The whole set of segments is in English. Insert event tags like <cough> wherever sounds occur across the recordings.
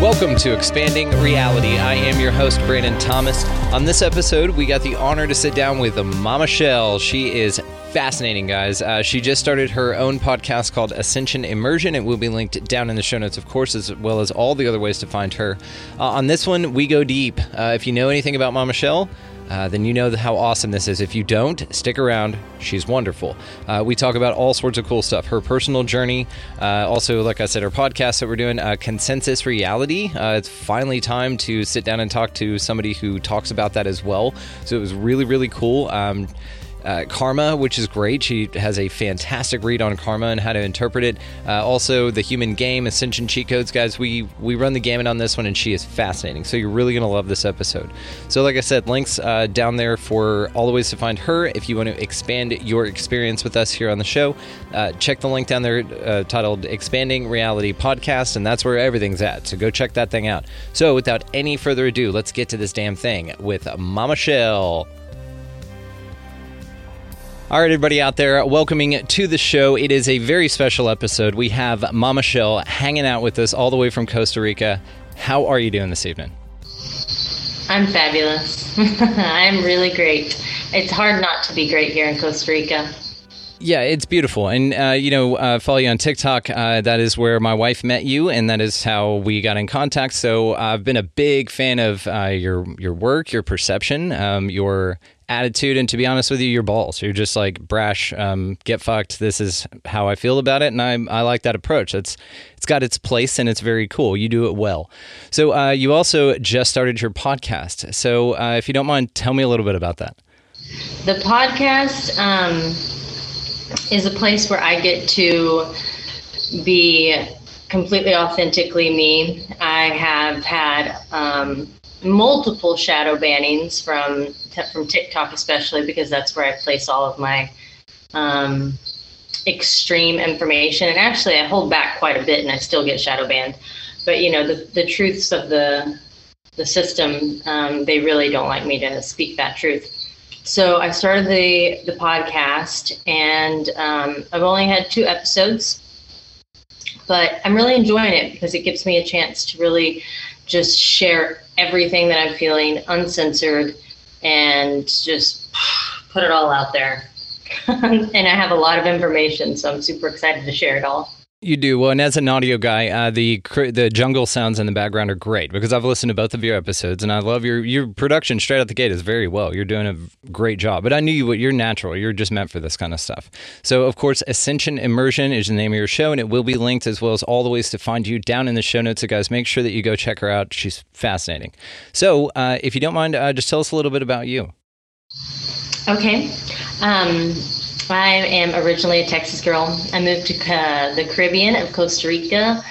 Welcome to Expanding Reality. I am your host, Brandon Thomas. On this episode, we got the honor to sit down with Mama Shell. She is fascinating, guys. Uh, she just started her own podcast called Ascension Immersion. It will be linked down in the show notes, of course, as well as all the other ways to find her. Uh, on this one, we go deep. Uh, if you know anything about Mama Shell, uh, then you know how awesome this is. If you don't, stick around. She's wonderful. Uh, we talk about all sorts of cool stuff. Her personal journey, uh, also, like I said, her podcast that we're doing, uh, Consensus Reality. Uh, it's finally time to sit down and talk to somebody who talks about that as well. So it was really, really cool. Um, uh, karma, which is great. She has a fantastic read on karma and how to interpret it. Uh, also, the human game, Ascension cheat codes, guys. We we run the gamut on this one, and she is fascinating. So you're really gonna love this episode. So, like I said, links uh, down there for all the ways to find her. If you want to expand your experience with us here on the show, uh, check the link down there uh, titled "Expanding Reality Podcast," and that's where everything's at. So go check that thing out. So, without any further ado, let's get to this damn thing with Mama Shell. All right, everybody out there, welcoming to the show. It is a very special episode. We have Mama Shell hanging out with us all the way from Costa Rica. How are you doing this evening? I'm fabulous. <laughs> I'm really great. It's hard not to be great here in Costa Rica. Yeah, it's beautiful, and uh, you know, uh, follow you on TikTok. Uh, that is where my wife met you, and that is how we got in contact. So I've been a big fan of uh, your your work, your perception, um, your attitude, and to be honest with you, your balls. You're just like brash, um, get fucked. This is how I feel about it, and I I like that approach. It's it's got its place, and it's very cool. You do it well. So uh, you also just started your podcast. So uh, if you don't mind, tell me a little bit about that. The podcast. Um is a place where I get to be completely authentically me. I have had um, multiple shadow bannings from from TikTok, especially because that's where I place all of my um, extreme information. And actually, I hold back quite a bit, and I still get shadow banned. But you know, the the truths of the the system, um, they really don't like me to speak that truth. So I started the the podcast, and um, I've only had two episodes, but I'm really enjoying it because it gives me a chance to really just share everything that I'm feeling uncensored and just put it all out there. <laughs> and I have a lot of information, so I'm super excited to share it all. You do well, and as an audio guy, uh, the the jungle sounds in the background are great because I've listened to both of your episodes, and I love your your production straight out the gate is very well. You're doing a great job. But I knew you you're natural. You're just meant for this kind of stuff. So of course, Ascension Immersion is the name of your show, and it will be linked as well as all the ways to find you down in the show notes. So guys, make sure that you go check her out. She's fascinating. So uh, if you don't mind, uh, just tell us a little bit about you. Okay. Um, I am originally a Texas girl. I moved to uh, the Caribbean of Costa Rica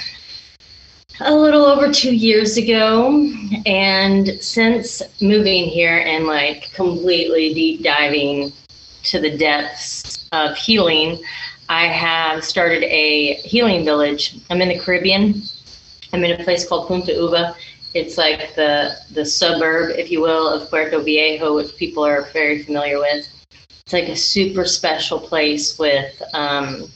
a little over two years ago. And since moving here and like completely deep diving to the depths of healing, I have started a healing village. I'm in the Caribbean. I'm in a place called Punta Uva. It's like the the suburb, if you will, of Puerto Viejo, which people are very familiar with It's like a super special place with. Um,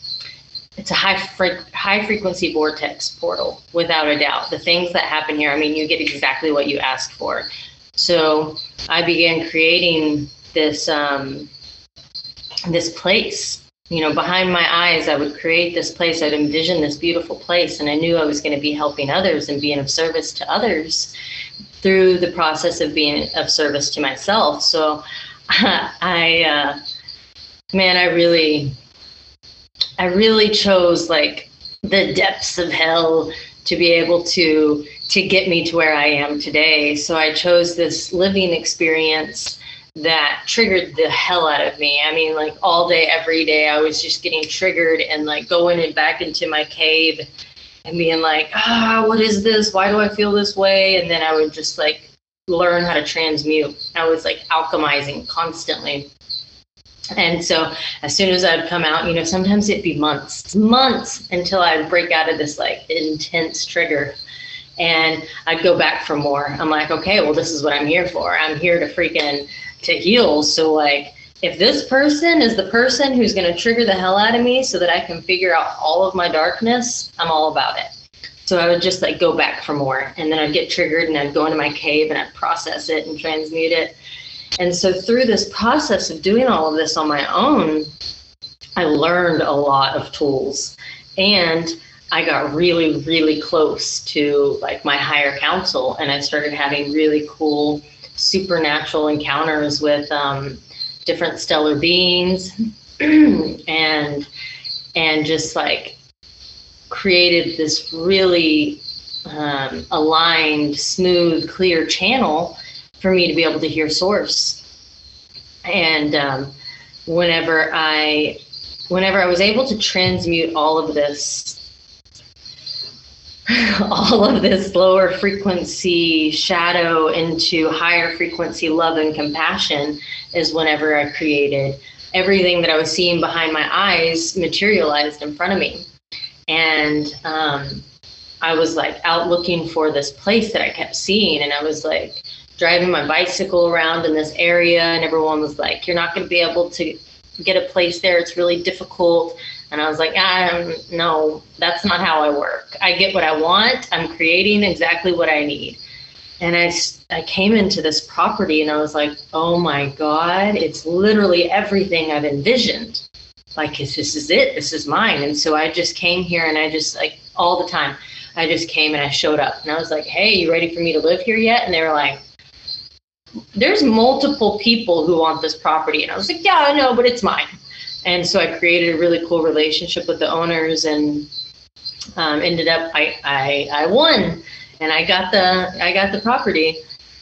it's a high fre- high frequency vortex portal, without a doubt. The things that happen here, I mean, you get exactly what you asked for. So I began creating this um, this place. You know, behind my eyes, I would create this place. I'd envision this beautiful place, and I knew I was going to be helping others and being of service to others through the process of being of service to myself. So, <laughs> I, uh, man, I really, I really chose like the depths of hell to be able to to get me to where I am today. So I chose this living experience that triggered the hell out of me. I mean, like all day, every day, I was just getting triggered and like going and back into my cave and being like, ah, what is this? Why do I feel this way? And then I would just like learn how to transmute. I was like alchemizing constantly. And so as soon as I'd come out, you know, sometimes it'd be months, months until I'd break out of this like intense trigger and I'd go back for more. I'm like, okay, well, this is what I'm here for. I'm here to freaking to heal. So like if this person is the person who's to trigger the hell out of me so that I can figure out all of my darkness, I'm all about it. So I would just like go back for more and then I'd get triggered and I'd go into my cave and I'd process it and transmute it. And so through this process of doing all of this on my own, I learned a lot of tools and I got really, really close to like my higher council, and I started having really cool supernatural encounters with um, different stellar beings <clears throat> and and just like created this really um, aligned smooth clear channel for me to be able to hear source and um, whenever i whenever i was able to transmute all of this <laughs> all of this lower frequency shadow into higher frequency love and compassion is whenever I created everything that I was seeing behind my eyes materialized in front of me. And um, I was like out looking for this place that I kept seeing, and I was like driving my bicycle around in this area, and everyone was like, You're not going to be able to get a place there. It's really difficult. And I was like, um, no, that's not how I work. I get what I want. I'm creating exactly what I need. And I, I came into this property and I was like, oh my God, it's literally everything I've envisioned. Like, this is it. This is mine. And so I just came here and I just, like, all the time, I just came and I showed up. And I was like, hey, you ready for me to live here yet? And they were like, there's multiple people who want this property. And I was like, yeah, I know, but it's mine and so I created a really cool relationship with the owners and um, ended up I, I I won and I got the I got the property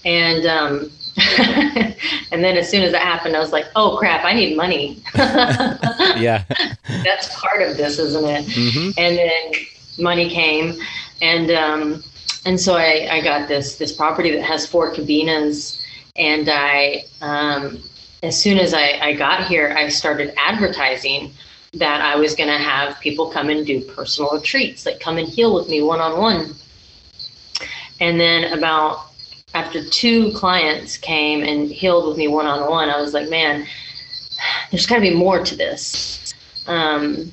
and um, <laughs> and then as soon as that happened I was like oh crap I need money. <laughs> Yeah. <laughs> That's part of this isn't it? Mm-hmm. and then money came. And um, and so I, I got this this property that has four cabinas. And I um, as soon as I, I got here, I started advertising that I was going to have people come and do personal retreats, like come and heal with me one on one. And then about after two clients came and healed with me one on one, I was like, man, there's got to be more to this. Um,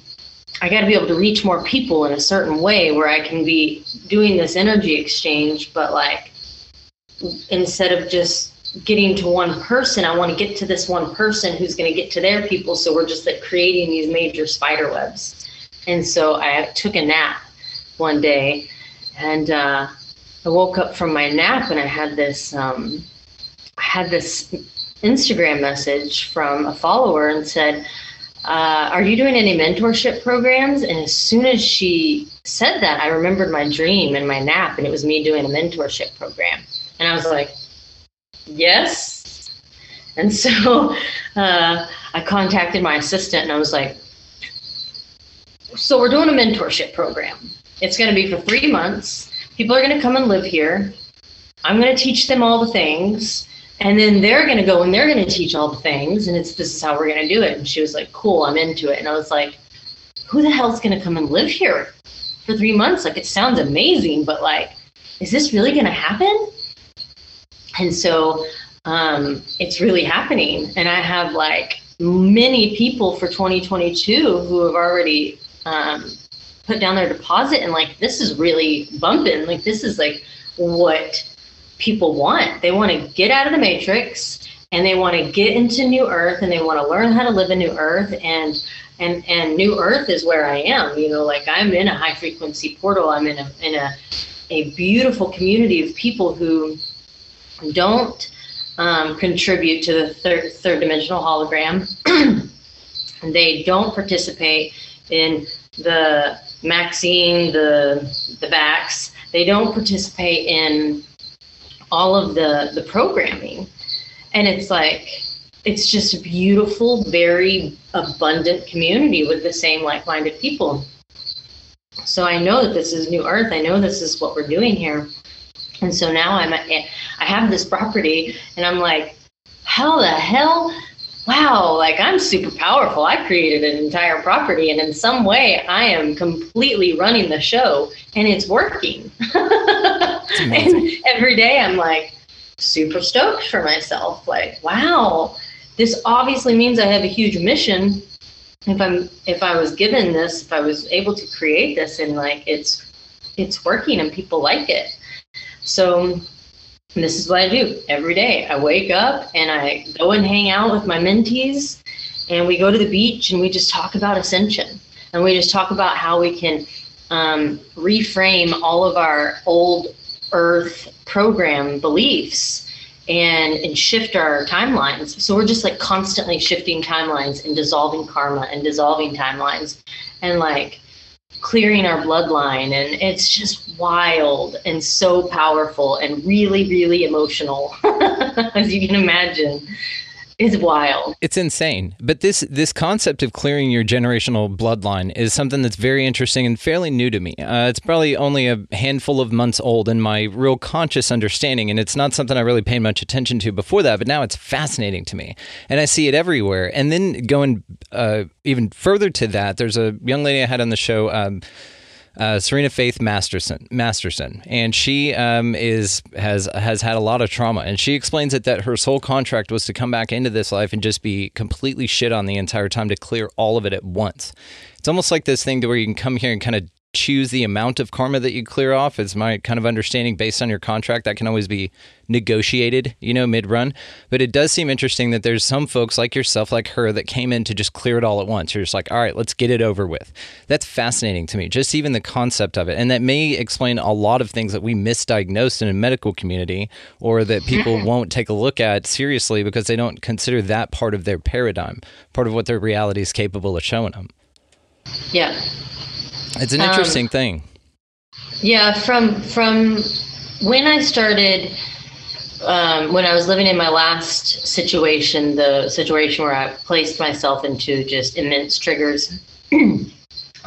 I got to be able to reach more people in a certain way where I can be doing this energy exchange, but like instead of just getting to one person. I want to get to this one person who's going to get to their people. So we're just like creating these major spider webs. And so I took a nap one day and uh, I woke up from my nap and I had this, um, I had this Instagram message from a follower and said, uh, are you doing any mentorship programs? And as soon as she said that, I remembered my dream and my nap, and it was me doing a mentorship program. And I was like, yes. And so <laughs> uh, I contacted my assistant and I was like, so we're doing a mentorship program. It's going to be for three months. People are going to come and live here. I'm going to teach them all the things. And then they're going to go and they're going to teach all the things. And it's this is how we're going to do it. And she was like, cool, I'm into it. And I was like, who the hell's going to come and live here for three months? Like, it sounds amazing, but like, is this really going to happen? And so um, it's really happening. And I have like many people for 2022 who have already um, put down their deposit and like this is really bumping. Like this is like what people want. They want to get out of the matrix and they want to get into new earth and they want to learn how to live in new earth and and and new earth is where i am you know? Like i'm in a high frequency portal. I'm in a in a a beautiful community of people who don't um, contribute to the third third dimensional hologram. <clears throat> They don't participate in the vaccine, the the Vax, they don't participate in all of the the programming, and it's like it's just a beautiful, very abundant community with the same like-minded people. So I know that this is New Earth. I know this is what we're doing here, and so now I'm I have this property, and I'm like, how the hell wow, like I'm super powerful. I created an entire property, and in some way, I am completely running the show, and it's working. <laughs> and every day, I'm like super stoked for myself. Like, wow, this obviously means I have a huge mission. If I'm, if I was given this, if I was able to create this, and like it's, it's working, and people like it. So and this is what I do every day. I wake up and I go and hang out with my mentees, and we go to the beach and we just talk about ascension. And we just talk about how we can um, reframe all of our old earth program beliefs and, and shift our timelines. So we're just like constantly shifting timelines and dissolving karma and dissolving timelines. And like, clearing our bloodline and it's just wild and so powerful and really really emotional <laughs> as you can imagine is wild. It's insane. But this this concept of clearing your generational bloodline is something that's very interesting and fairly new to me. Uh, it's probably only a handful of months old in my real conscious understanding, and it's not something I really paid much attention to before that. But now it's fascinating to me, and I see it everywhere. And then going uh, even further to that, there's a young lady I had on the show. Um, uh, Serena Faith Masterson, Masterson, and she um, is has has had a lot of trauma, and she explains it that her soul contract was to come back into this life and just be completely shit on the entire time to clear all of it at once. It's almost like this thing to where you can come here and kind of choose the amount of karma that you clear off is my kind of understanding based on your contract. That can always be negotiated you know mid-run. But it does seem interesting that there's some folks like yourself like her that came in to just clear it all at once. You're just like all right let's get it over with. That's fascinating to me just even the concept of it. And that may explain a lot of things that we misdiagnosed in a medical community or that people <laughs> won't take a look at seriously because they don't consider that part of their paradigm part of what their reality is capable of showing them yeah it's an interesting um, thing. Yeah, from from when I started um, when I was living in my last situation, the situation where I placed myself into just immense triggers, <clears throat>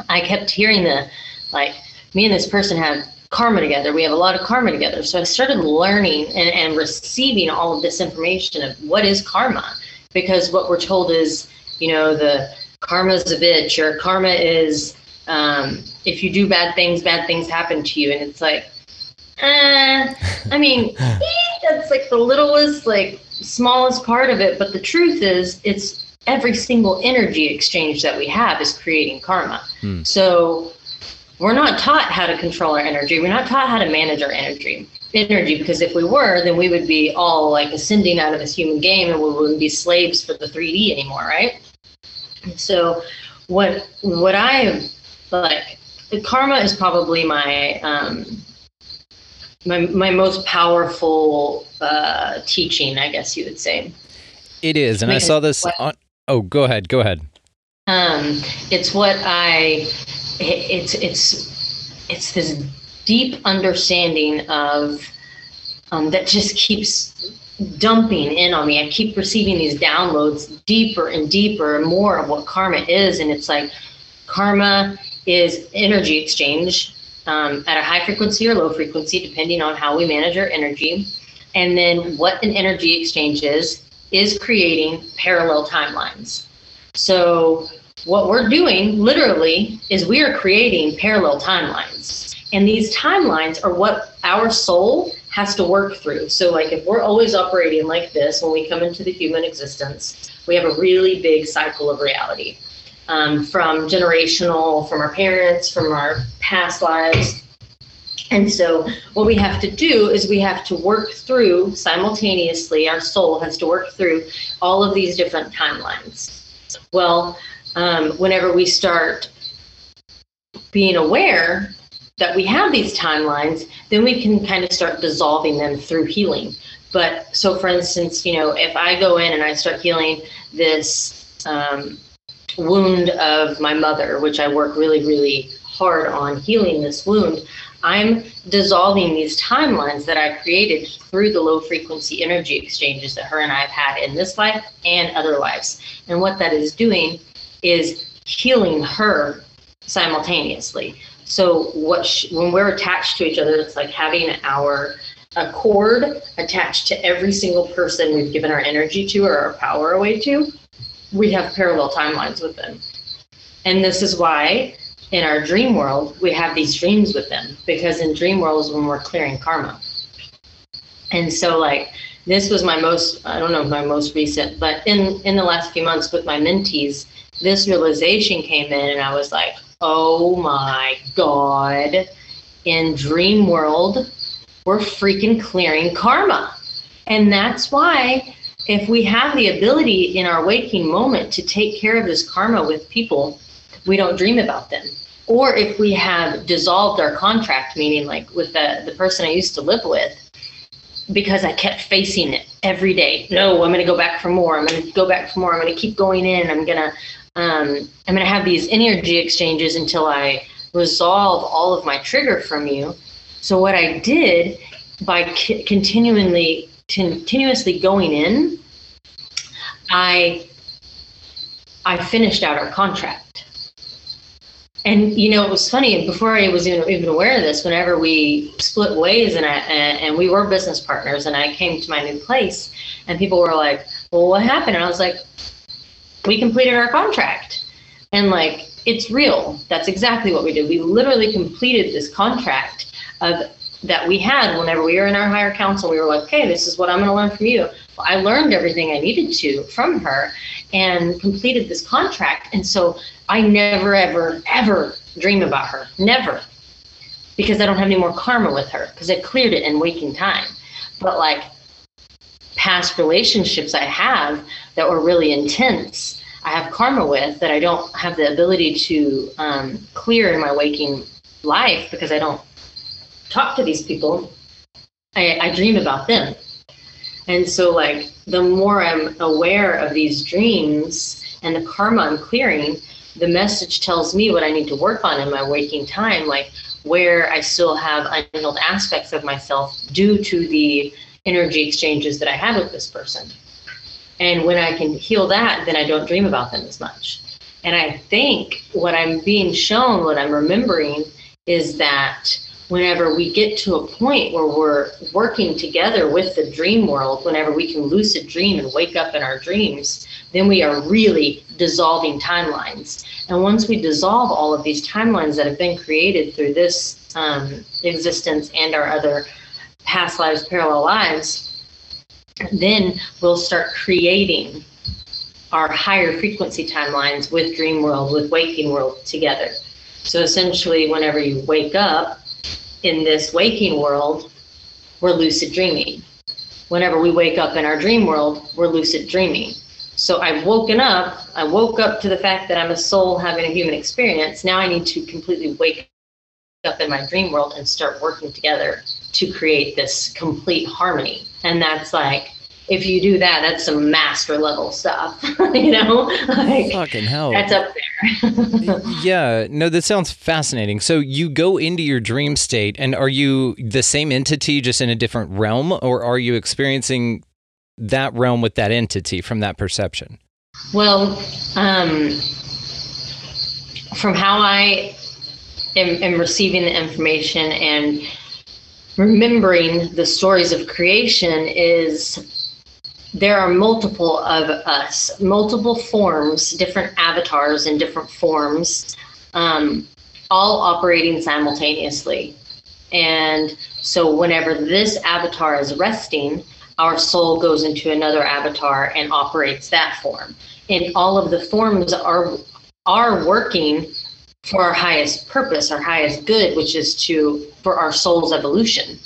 I kept hearing the like me and this person have karma together. We have a lot of karma together. So I started learning and, and receiving all of this information of what is karma. Because what we're told is, you know, the karma is a bitch or karma is um, if you do bad things, bad things happen to you. And it's like, uh, I mean, <laughs> that's like the littlest, like smallest part of it. But the truth is, it's every single energy exchange that we have is creating karma. Hmm. So we're not taught how to control our energy. We're not taught how to manage our energy. Energy, because if we were, then we would be all like ascending out of this human game, and we wouldn't be slaves for the 3D anymore, right? So, what what I like karma is probably my um, my my most powerful uh, teaching, I guess you would say. It is, and because I saw this what, on. Oh, go ahead. Go ahead. Um, it's what I. It's it's it's this deep understanding of um, that just keeps dumping in on me. I keep receiving these downloads deeper and deeper and more of what karma is, and it's like karma is energy exchange um, at a high frequency or low frequency, depending on how we manage our energy. And then what an energy exchange is, is creating parallel timelines. So what we're doing literally is we are creating parallel timelines. And these timelines are what our soul has to work through. So like if we're always operating like this when we come into the human existence, we have a really big cycle of reality um, from generational, from our parents, from our past lives. And so, what we have to do is we have to work through simultaneously, our soul has to work through all of these different timelines. Well, um, whenever we start being aware that we have these timelines, then we can kind of start dissolving them through healing. But so, for instance, you know, if I go in and I start healing this um, wound of my mother, which I work really, really hard on healing this wound, I'm dissolving these timelines that I created through the low frequency energy exchanges that her and I have had in this life and other lives. And what that is doing is healing her simultaneously. So what she, when we're attached to each other, it's like having our a cord attached to every single person we've given our energy to or our power away to we have parallel timelines with them. And this is why in our dream world, we have these dreams with them because in dream worlds when we're clearing karma. And so like this was my most I don't know my most recent, but in in the last few months with my mentees, this realization came in and I was like, "Oh my god, in dream world, we're freaking clearing karma." And that's why if we have the ability in our waking moment to take care of this karma with people, we don't dream about them. Or if we have dissolved our contract, meaning like with the, the person I used to live with, because I kept facing it every day. No, I'm going to go back for more. I'm going to go back for more. I'm going to keep going in. I'm going to um, I'm going to have these energy exchanges until I resolve all of my trigger from you. So what I did by c- continually continuously going in, I I finished out our contract. And you know, it was funny. Before I was even, even aware of this, whenever we split ways and I and, and we were business partners, and I came to my new place, and people were like, "Well, what happened?" And I was like, "We completed our contract." And like, it's real. That's exactly what we did. We literally completed this contract of that we had whenever we were in our higher council. We were like, okay, this is what I'm going to learn from you. Well, I learned everything I needed to from her and completed this contract. And so I never, ever, ever dream about her. Never. Because I don't have any more karma with her because I cleared it in waking time. But like past relationships I have that were really intense, I have karma with that I don't have the ability to um, clear in my waking life because I don't talk to these people, I, I dream about them. And so, like, the more I'm aware of these dreams and the karma I'm clearing, the message tells me what I need to work on in my waking time, like where I still have unhealed aspects of myself due to the energy exchanges that I had with this person. And when I can heal that, then I don't dream about them as much. And I think what I'm being shown, what I'm remembering, is that whenever we get to a point where we're working together with the dream world, whenever we can lucid dream and wake up in our dreams, then we are really dissolving timelines. And once we dissolve all of these timelines that have been created through this um, existence and our other past lives, parallel lives, then we'll start creating our higher frequency timelines with dream world, with waking world together. So essentially, whenever you wake up, in this waking world, we're lucid dreaming. Whenever we wake up in our dream world, we're lucid dreaming. So I've woken up, I woke up to the fact that I'm a soul having a human experience. Now I need to completely wake up in my dream world and start working together to create this complete harmony. And that's like if you do that, that's some master level stuff. <laughs> you know, like, fucking hell, that's up there. <laughs> yeah, no, that sounds fascinating. So you go into your dream state, and are you the same entity, just in a different realm, or are you experiencing that realm with that entity from that perception? Well, um, from how I am, am receiving the information and remembering the stories of creation is there are multiple of us, multiple forms, different avatars in different forms, um, all operating simultaneously. And so, whenever this avatar is resting, our soul goes into another avatar and operates that form. And all of the forms are are working for our highest purpose, our highest good, which is to for our soul's evolution.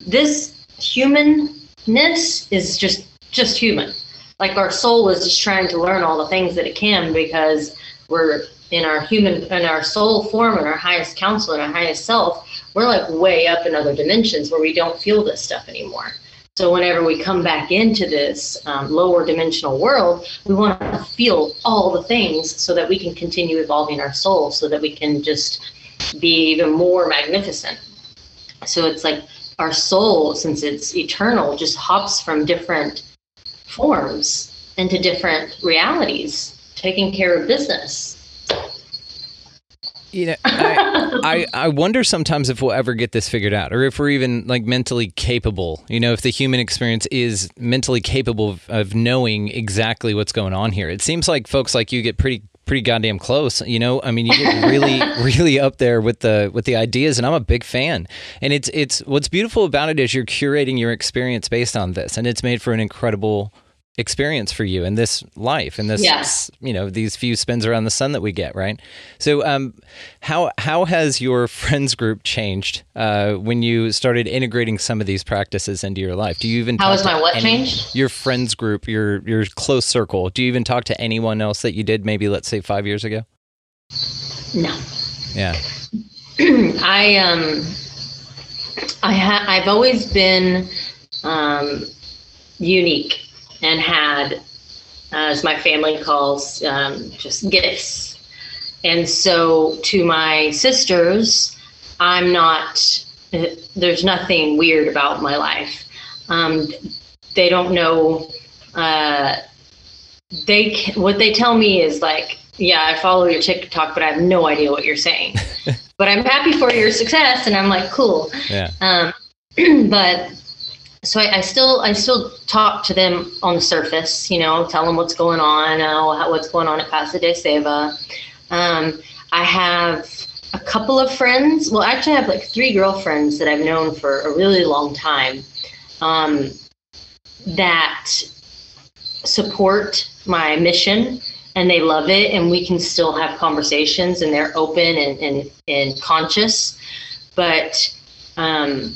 This humanness is just just human. Like our soul is just trying to learn all the things that it can because we're in our human in our soul form and our highest council and our highest self, we're like way up in other dimensions where we don't feel this stuff anymore. So whenever we come back into this um, lower dimensional world, we want to feel all the things so that we can continue evolving our soul, so that we can just be even more magnificent. So it's like our soul, since it's eternal, just hops from different forms into different realities, taking care of business. You know, I, I, I wonder sometimes if we'll ever get this figured out, or if we're even like mentally capable. You know, if the human experience is mentally capable of, of knowing exactly what's going on here. It seems like folks like you get pretty pretty goddamn close. You know, I mean, you get really, <laughs> really up there with the with the ideas, and I'm a big fan. And it's it's what's beautiful about it is you're curating your experience based on this, and it's made for an incredible experience for you in this life in this Yes. you know these few spins around the sun that we get right so um how how has your <laughs> friends group changed uh when you started integrating some of these practices into your life do you even How has my what any- changed? your friends group your your close circle do you even talk to anyone else that you did maybe let's say five years ago No. yeah <clears throat> I um I ha- I've always been um, unique and had, as my family calls, um, just gifts. And so to my sisters, I'm not. There's nothing weird about my life. Um, they don't know. Uh, they what they tell me is like, yeah, I follow your TikTok, but I have no idea what you're saying. <laughs> but I'm happy for your success, and I'm like, cool. yeah Um, <clears throat> but so I, I still I still talk to them on the surface, you know, tell them what's going on, uh, what's going on at Casa de Seva. Um, I have a couple of friends. Well, actually, I have like three girlfriends that I've known for a really long time um, that support my mission and they love it and we can still have conversations and they're open and, and, and conscious but um,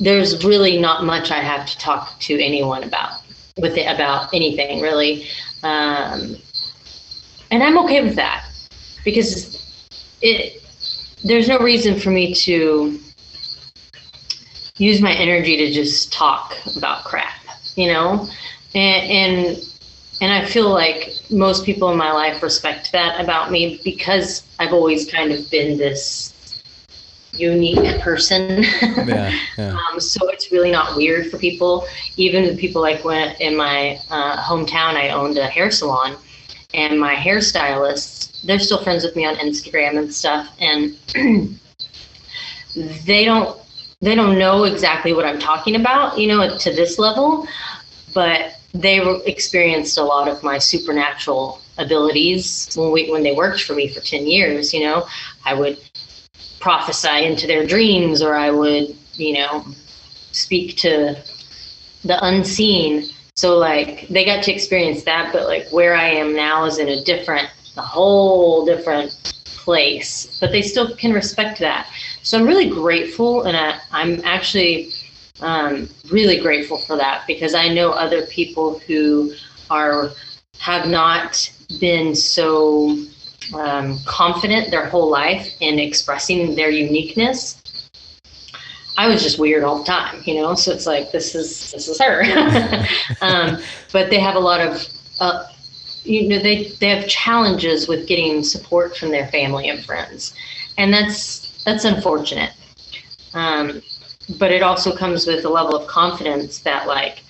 there's really not much i have to talk to anyone about with it about anything really. Um, and i'm okay with that because it there's no reason for me to use my energy to just talk about crap you know? And and and I feel like most people in my life respect that about me because I've always kind of been this unique person. <laughs> yeah yeah. Um, so it's really not weird for people. Even the people like when in my uh, hometown, I owned a hair salon, and my hairstylists, they're still friends with me on Instagram and stuff, and <clears throat> they don't they don't know exactly what I'm talking about, you know, to this level, but they experienced a lot of my supernatural abilities when we when they worked for me for 10 years you know. I would prophesy into their dreams or i would you know speak to the unseen. So like they got to experience that but like where i am now is in a different a whole different place. But they still can respect that. So i'm really grateful and I, i'm actually um, really grateful for that because I know other people who are have not been so um, confident their whole life in expressing their uniqueness. I was just weird all the time, you know. So it's like this is this is her, <laughs> um, but they have a lot of. Uh, you know they they have challenges with getting support from their family and friends and that's that's unfortunate um, but it also comes with a level of confidence that like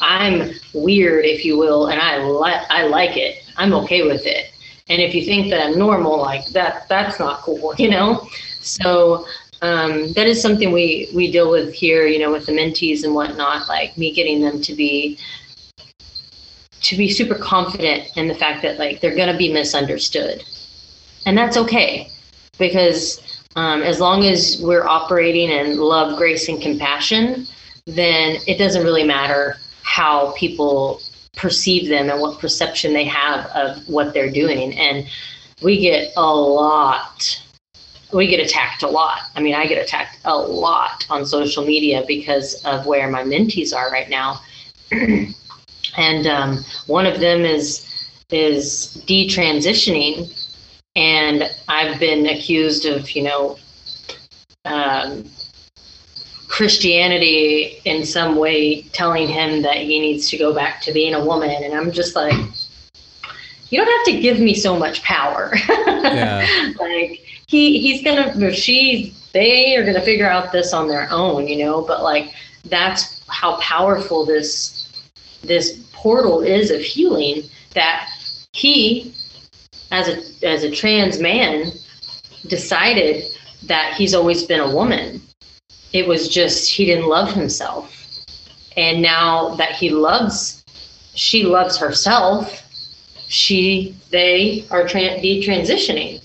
I'm weird, if you will, and I like I like it. I'm okay with it. And if you think that I'm normal, like that, that's not cool, <laughs> you know. So um, that is something we we deal with here, you know, with the mentees and whatnot. Like me getting them to be to be super confident in the fact that like they're gonna be misunderstood, and that's okay because um, as long as we're operating in love, grace, and compassion, then it doesn't really matter how people perceive them and what perception they have of what they're doing. And we get a lot we get attacked a lot. I mean, I get attacked a lot on social media because of where my mentees are right now. <clears throat> and um, one of them is is detransitioning, and I've been accused of, you know, um, Christianity in some way telling him that he needs to go back to being a woman, and I'm just like, you don't have to give me so much power. <laughs> Yeah. like he he's gonna she they are gonna figure out this on their own, you know. But like that's how powerful this this portal is of healing that he as a as a trans man decided that he's always been a woman it was just he didn't love himself and now that he loves she loves herself she they are tra- detransitioning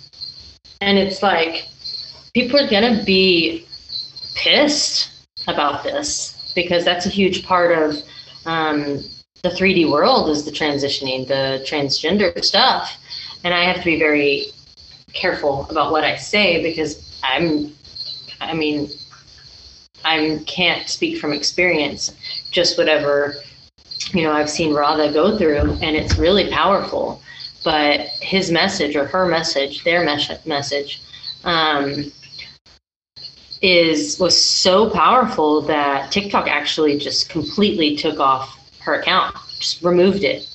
and it's like people are gonna be pissed about this because that's a huge part of um, the 3D world is the transitioning, the transgender stuff. And I have to be very careful about what I say because I'm, I mean, I can't speak from experience, just whatever, you know, I've seen Radha go through, and it's really powerful. But his message or her message, their mes- message, um, is was so powerful that TikTok actually just completely took off her account, just removed it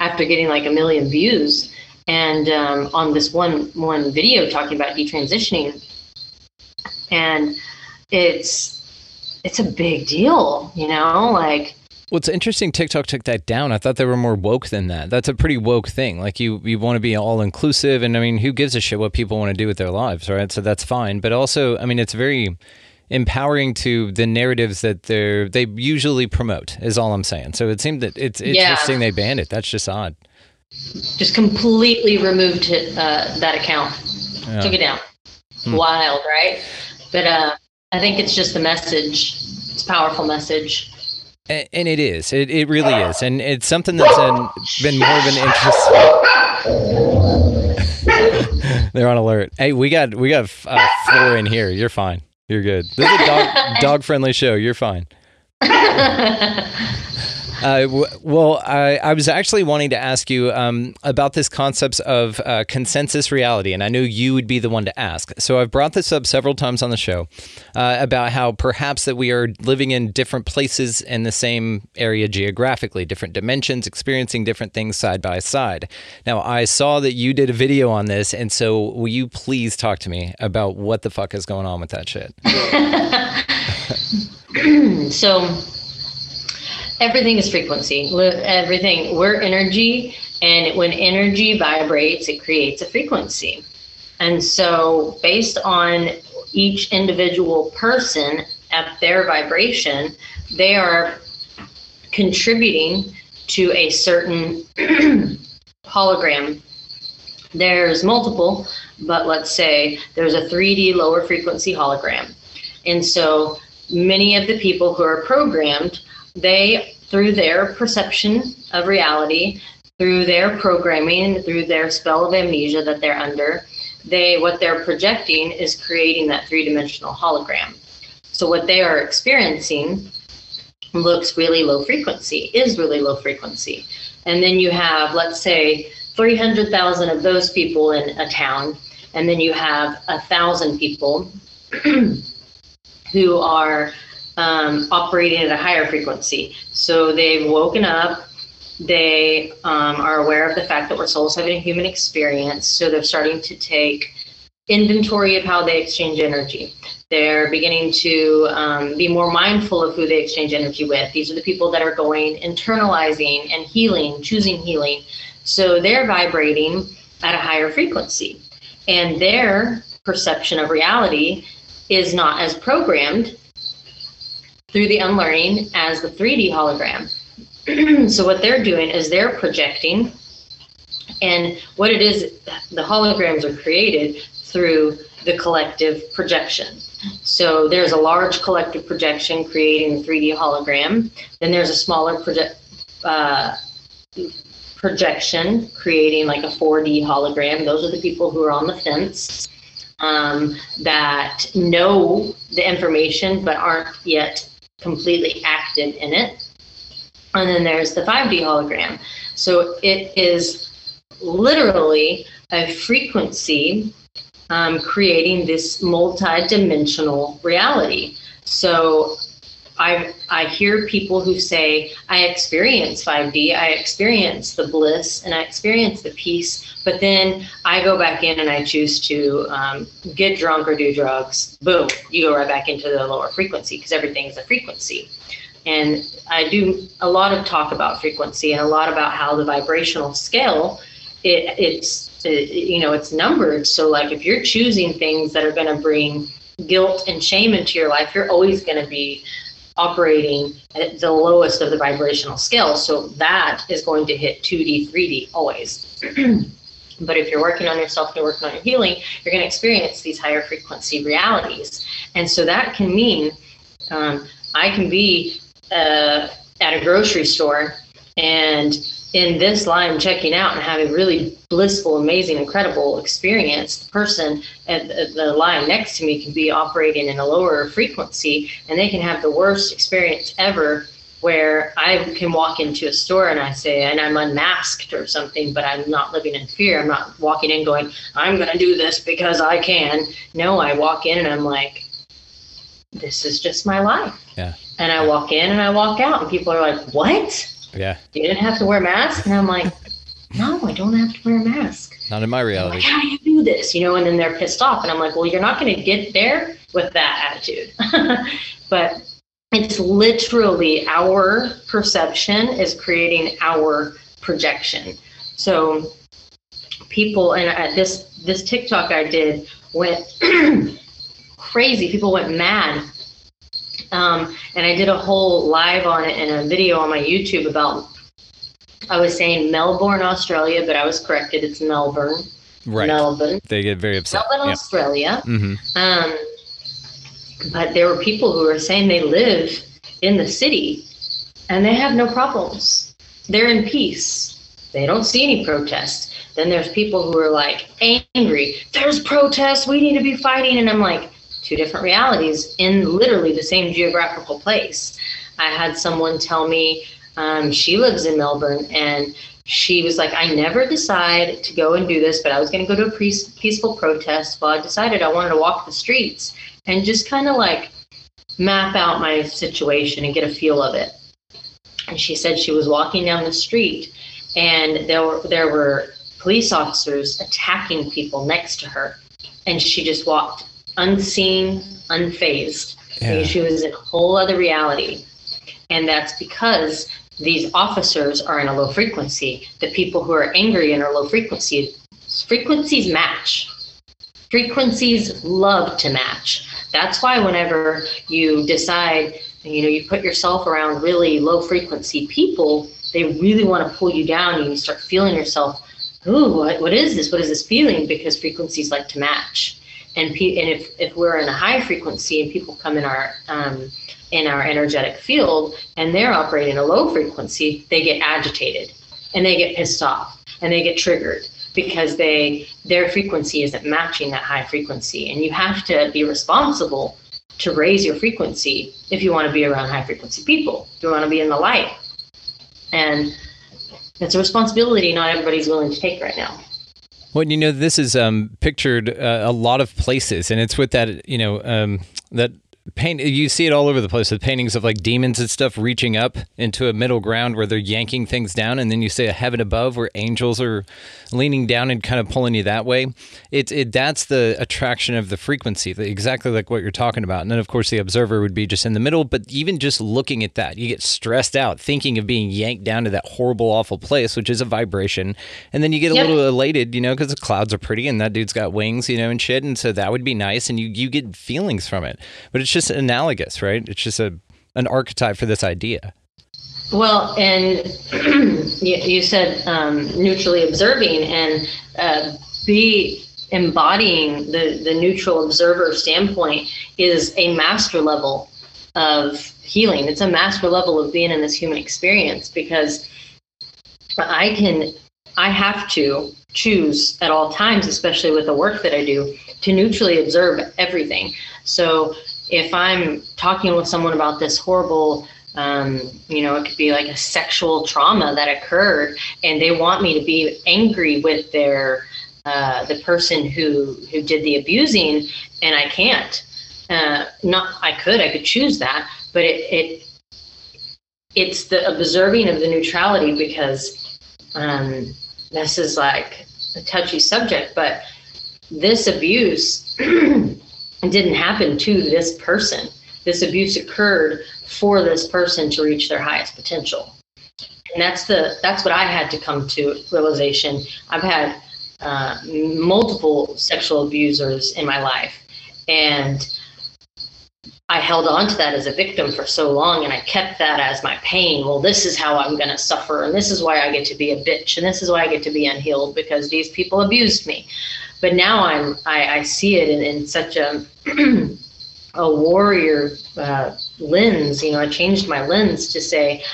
after getting like a million views. And um, on this one one video talking about detransitioning, and it's it's a big deal, you know, like well, it's interesting TikTok took that down. I thought they were more woke than that. That's a pretty woke thing. Like you, you want to be all inclusive, and I mean, who gives a shit what people want to do with their lives, right? So that's fine. But also, I mean, it's very empowering to the narratives that they're they usually promote. Is all I'm saying. So it seemed that it's interesting yeah. they banned it. That's just odd. Just completely removed it, uh, that account. Yeah. Took it down. Hmm. Wild, right? But uh, I think it's just the message. It's a powerful message and it is. It, it really is. And it's something that's been more of an interest. <laughs> They're on alert. Hey, we got we got uh, four in here. You're fine. You're good. This is a dog <laughs> dog friendly show. You're fine. <laughs> Uh, well, I, I, was actually wanting to ask you um, about this concept of uh, consensus reality, and I knew you would be the one to ask. So I've brought this up several times on the show uh, about how perhaps that we are living in different places in the same area geographically, different dimensions, experiencing different things side by side. Now, I saw that you did a video on this, and so will you please talk to me about what the fuck is going on with that shit? <laughs> so everything is frequency. Everything, we're energy, and when energy vibrates, it creates a frequency. And so, based on each individual person at their vibration, they are contributing to a certain <clears throat> hologram. There's multiple, but let's say there's a 3D lower frequency hologram. And so, many of the people who are programmed they, through their perception of reality, through their programming, through their spell of amnesia that they're under, they what they're projecting is creating that three-dimensional hologram. So what they are experiencing looks really low frequency, is really low frequency. And then you have, let's say, 300,000 of those people in a town, and then you have a thousand people <clears throat> who are um, operating at a higher frequency. So they've woken up. They um, are aware of the fact that we're souls having a human experience. So they're starting to take inventory of how they exchange energy. They're beginning to um, be more mindful of who they exchange energy with. These are the people that are going internalizing and healing, choosing healing. So they're vibrating at a higher frequency. And their perception of reality is not as programmed through the unlearning as the 3D hologram. <clears throat> so what they're doing is they're projecting and what it is the holograms are created through the collective projection So there's a large collective projection creating a 3D hologram. Then there's a smaller project, uh, projection creating like a 4D hologram. Those are the people who are on the fence um, that know the information but aren't yet completely active in it. And then there's the 5D hologram. So it is literally a frequency um, creating this multi-dimensional reality. So I I hear people who say I experience 5D, I experience the bliss, and I experience the peace, but then I go back in and I choose to um, get drunk or do drugs. Boom, you go right back into the lower frequency because everything is a frequency. And I do a lot of talk about frequency and a lot about how the vibrational scale it, it's it, you know it's numbered. So like if you're choosing things that are going to bring guilt and shame into your life, you're always going to be operating at the lowest of the vibrational scale. So that is going to hit 2D, 3D always. <clears throat> but if you're working on yourself and you're working on your healing, you're going to experience these higher frequency realities. And so that can mean um, I can be uh, at a grocery store and in this line checking out and having really blissful, amazing, incredible experience, the person at the line next to me can be operating in a lower frequency and they can have the worst experience ever where I can walk into a store and I say, and I'm unmasked or something, but I'm not living in fear. I'm not walking in going, I'm going to do this because I can. No, I walk in and I'm like, this is just my life. Yeah. And I walk in and I walk out and people are like, what? Yeah. You didn't have to wear a mask? And I'm like, no, I don't have to wear a mask. Not in my reality. Like, how do you do this? You know, and then they're pissed off. And I'm like, well, you're not going to get there with that attitude. <laughs> but it's literally our perception is creating our projection. So people, and at this this TikTok I did went <clears throat> crazy. People went mad um, and I did a whole live on it and a video on my YouTube about. I was saying Melbourne, Australia, but I was corrected. It's Melbourne. Right. Melbourne. They get very upset. Melbourne, Yep. Australia. hmm Um, but there were people who were saying they live in the city and they have no problems. They're in peace. They don't see any protests. Then there's people who are like angry. There's protests. We need to be fighting. And I'm like, two different realities in literally the same geographical place. I had someone tell me um, she lives in Melbourne and she was like, I never decide to go and do this, but I was going to go to a peace, peaceful protest. Well, I decided I wanted to walk the streets and just kind of like map out my situation and get a feel of it. And she said she was walking down the street and there were there were police officers attacking people next to her and she just walked unseen, unfazed. Yeah. She was in a whole other reality. And that's because these officers are in a low frequency. The people who are angry and are low frequency, frequencies match. Frequencies love to match. That's why whenever you decide, you know, you put yourself around really low frequency people, they really want to pull you down and you start feeling yourself, ooh, what, what is this? What is this feeling? Because frequencies like to match. And, pe- and if, if we're in a high frequency and people come in our um, in our energetic field and they're operating a low frequency, they get agitated and they get pissed off and they get triggered because they their frequency isn't matching that high frequency. And you have to be responsible to raise your frequency if you want to be around high frequency people. If you want to be in the light. And it's a responsibility not everybody's willing to take right now. Well, you know, this is um, pictured uh, a lot of places, and it's with that, you know, um, that paint. You see it all over the place with paintings of like demons and stuff reaching up into a middle ground where they're yanking things down, and then you see a heaven above where angels are leaning down and kind of pulling you that way. It's it that's the attraction of the frequency, the, exactly like what you're talking about. And then of course the observer would be just in the middle, but even just looking at that, you get stressed out thinking of being yanked down to that horrible, awful place, which is a vibration, and then you get a Yep. little elated, you know, because the clouds are pretty and that dude's got wings, you know, and shit, and so that would be nice, and you you get feelings from it. But it's just analogous, right? It's just a an archetype for this idea. Well, and <clears throat> you, you said um, neutrally observing and uh, be embodying the the neutral observer standpoint is a master level of healing. It's a master level of being in this human experience because I can I have to choose at all times, especially with the work that I do, to neutrally observe everything. So if I'm talking with someone about this horrible um, you know, it could be like a sexual trauma that occurred, and they want me to be angry with their uh, the person who who did the abusing, and I can't. Uh, not I could I could choose that, but it it it's the observing of the neutrality because um, this is like a touchy subject, but this abuse <clears throat> didn't happen to this person. This abuse occurred for this person to reach their highest potential. And that's the that's what I had to come to realization. I've had uh, multiple sexual abusers in my life, and I held on to that as a victim for so long, and I kept that as my pain. Well, this is how I'm going to suffer, and this is why I get to be a bitch, and this is why I get to be unhealed because these people abused me. But now I'm I, I see it in, in such a <clears throat> a warrior uh, lens. You know, I changed my lens to say,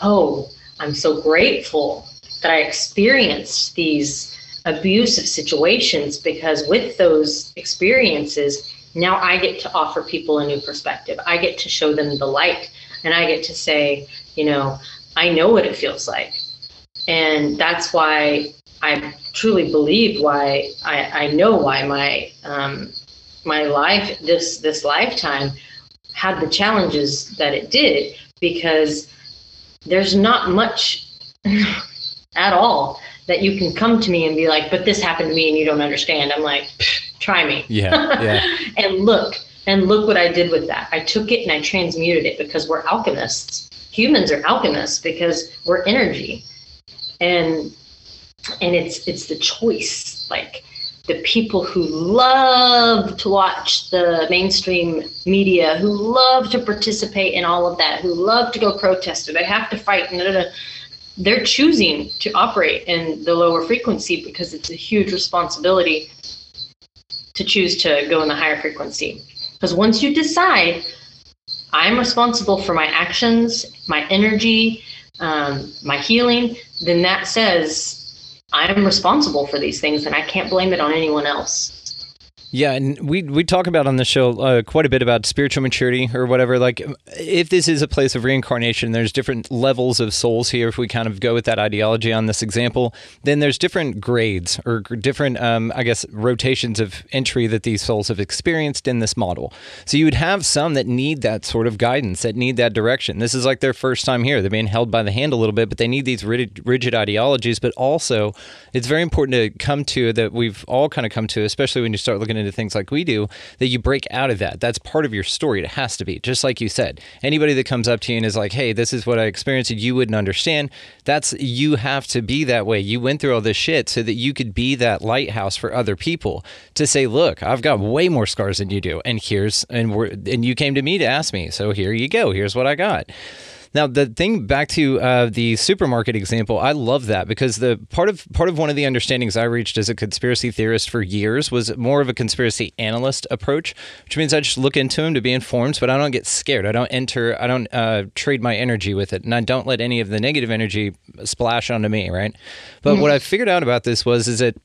oh, I'm so grateful that I experienced these abusive situations because with those experiences, now I get to offer people a new perspective. I get to show them the light and I get to say, you know, I know what it feels like. And that's why I truly believe why I, I know why my um, my life this this lifetime had the challenges that it did because there's not much <laughs> at all that you can come to me and be like, but this happened to me and you don't understand. I'm like, try me. Yeah. <laughs> Yeah. and look, and look what I did with that. I took it and I transmuted it because we're alchemists. Humans are alchemists because we're energy. And and it's it's the choice. Like the people who love to watch the mainstream media, who love to participate in all of that, who love to go protest, or they have to fight, they're choosing to operate in the lower frequency because it's a huge responsibility to choose to go in the higher frequency. Because once you decide, I'm responsible for my actions, my energy, um, my healing, then that says I'm responsible for these things and I can't blame it on anyone else. Yeah, and we we talk about on the show uh, quite a bit about spiritual maturity or whatever. Like, if this is a place of reincarnation, there's different levels of souls here. If we kind of go with that ideology on this example, then there's different grades or different, um, I guess, rotations of entry that these souls have experienced in this model. So you would have some that need that sort of guidance, that need that direction. This is like their first time here. They're being held by the hand a little bit, but they need these rigid, rigid ideologies. But also, it's very important to come to that we've all kind of come to, especially when you start looking into things like we do, that you break out of that. That's part of your story. It has to be. Just like you said, anybody that comes up to you and is like, hey, this is what I experienced, you wouldn't understand. That's you have to be that way. You went through all this shit so that you could be that lighthouse for other people to say, look, I've got way more scars than you do. And here's, and we're, and you came to me to ask me. So here you go. Here's what I got. Now, the thing back to uh, the supermarket example, I love that because the part of part of one of the understandings I reached as a conspiracy theorist for years was more of a conspiracy analyst approach, which means I just look into them to be informed, but I don't get scared. I don't enter. I don't uh, trade my energy with it, and I don't let any of the negative energy splash onto me. Right. But mm-hmm. what I figured out about this was is that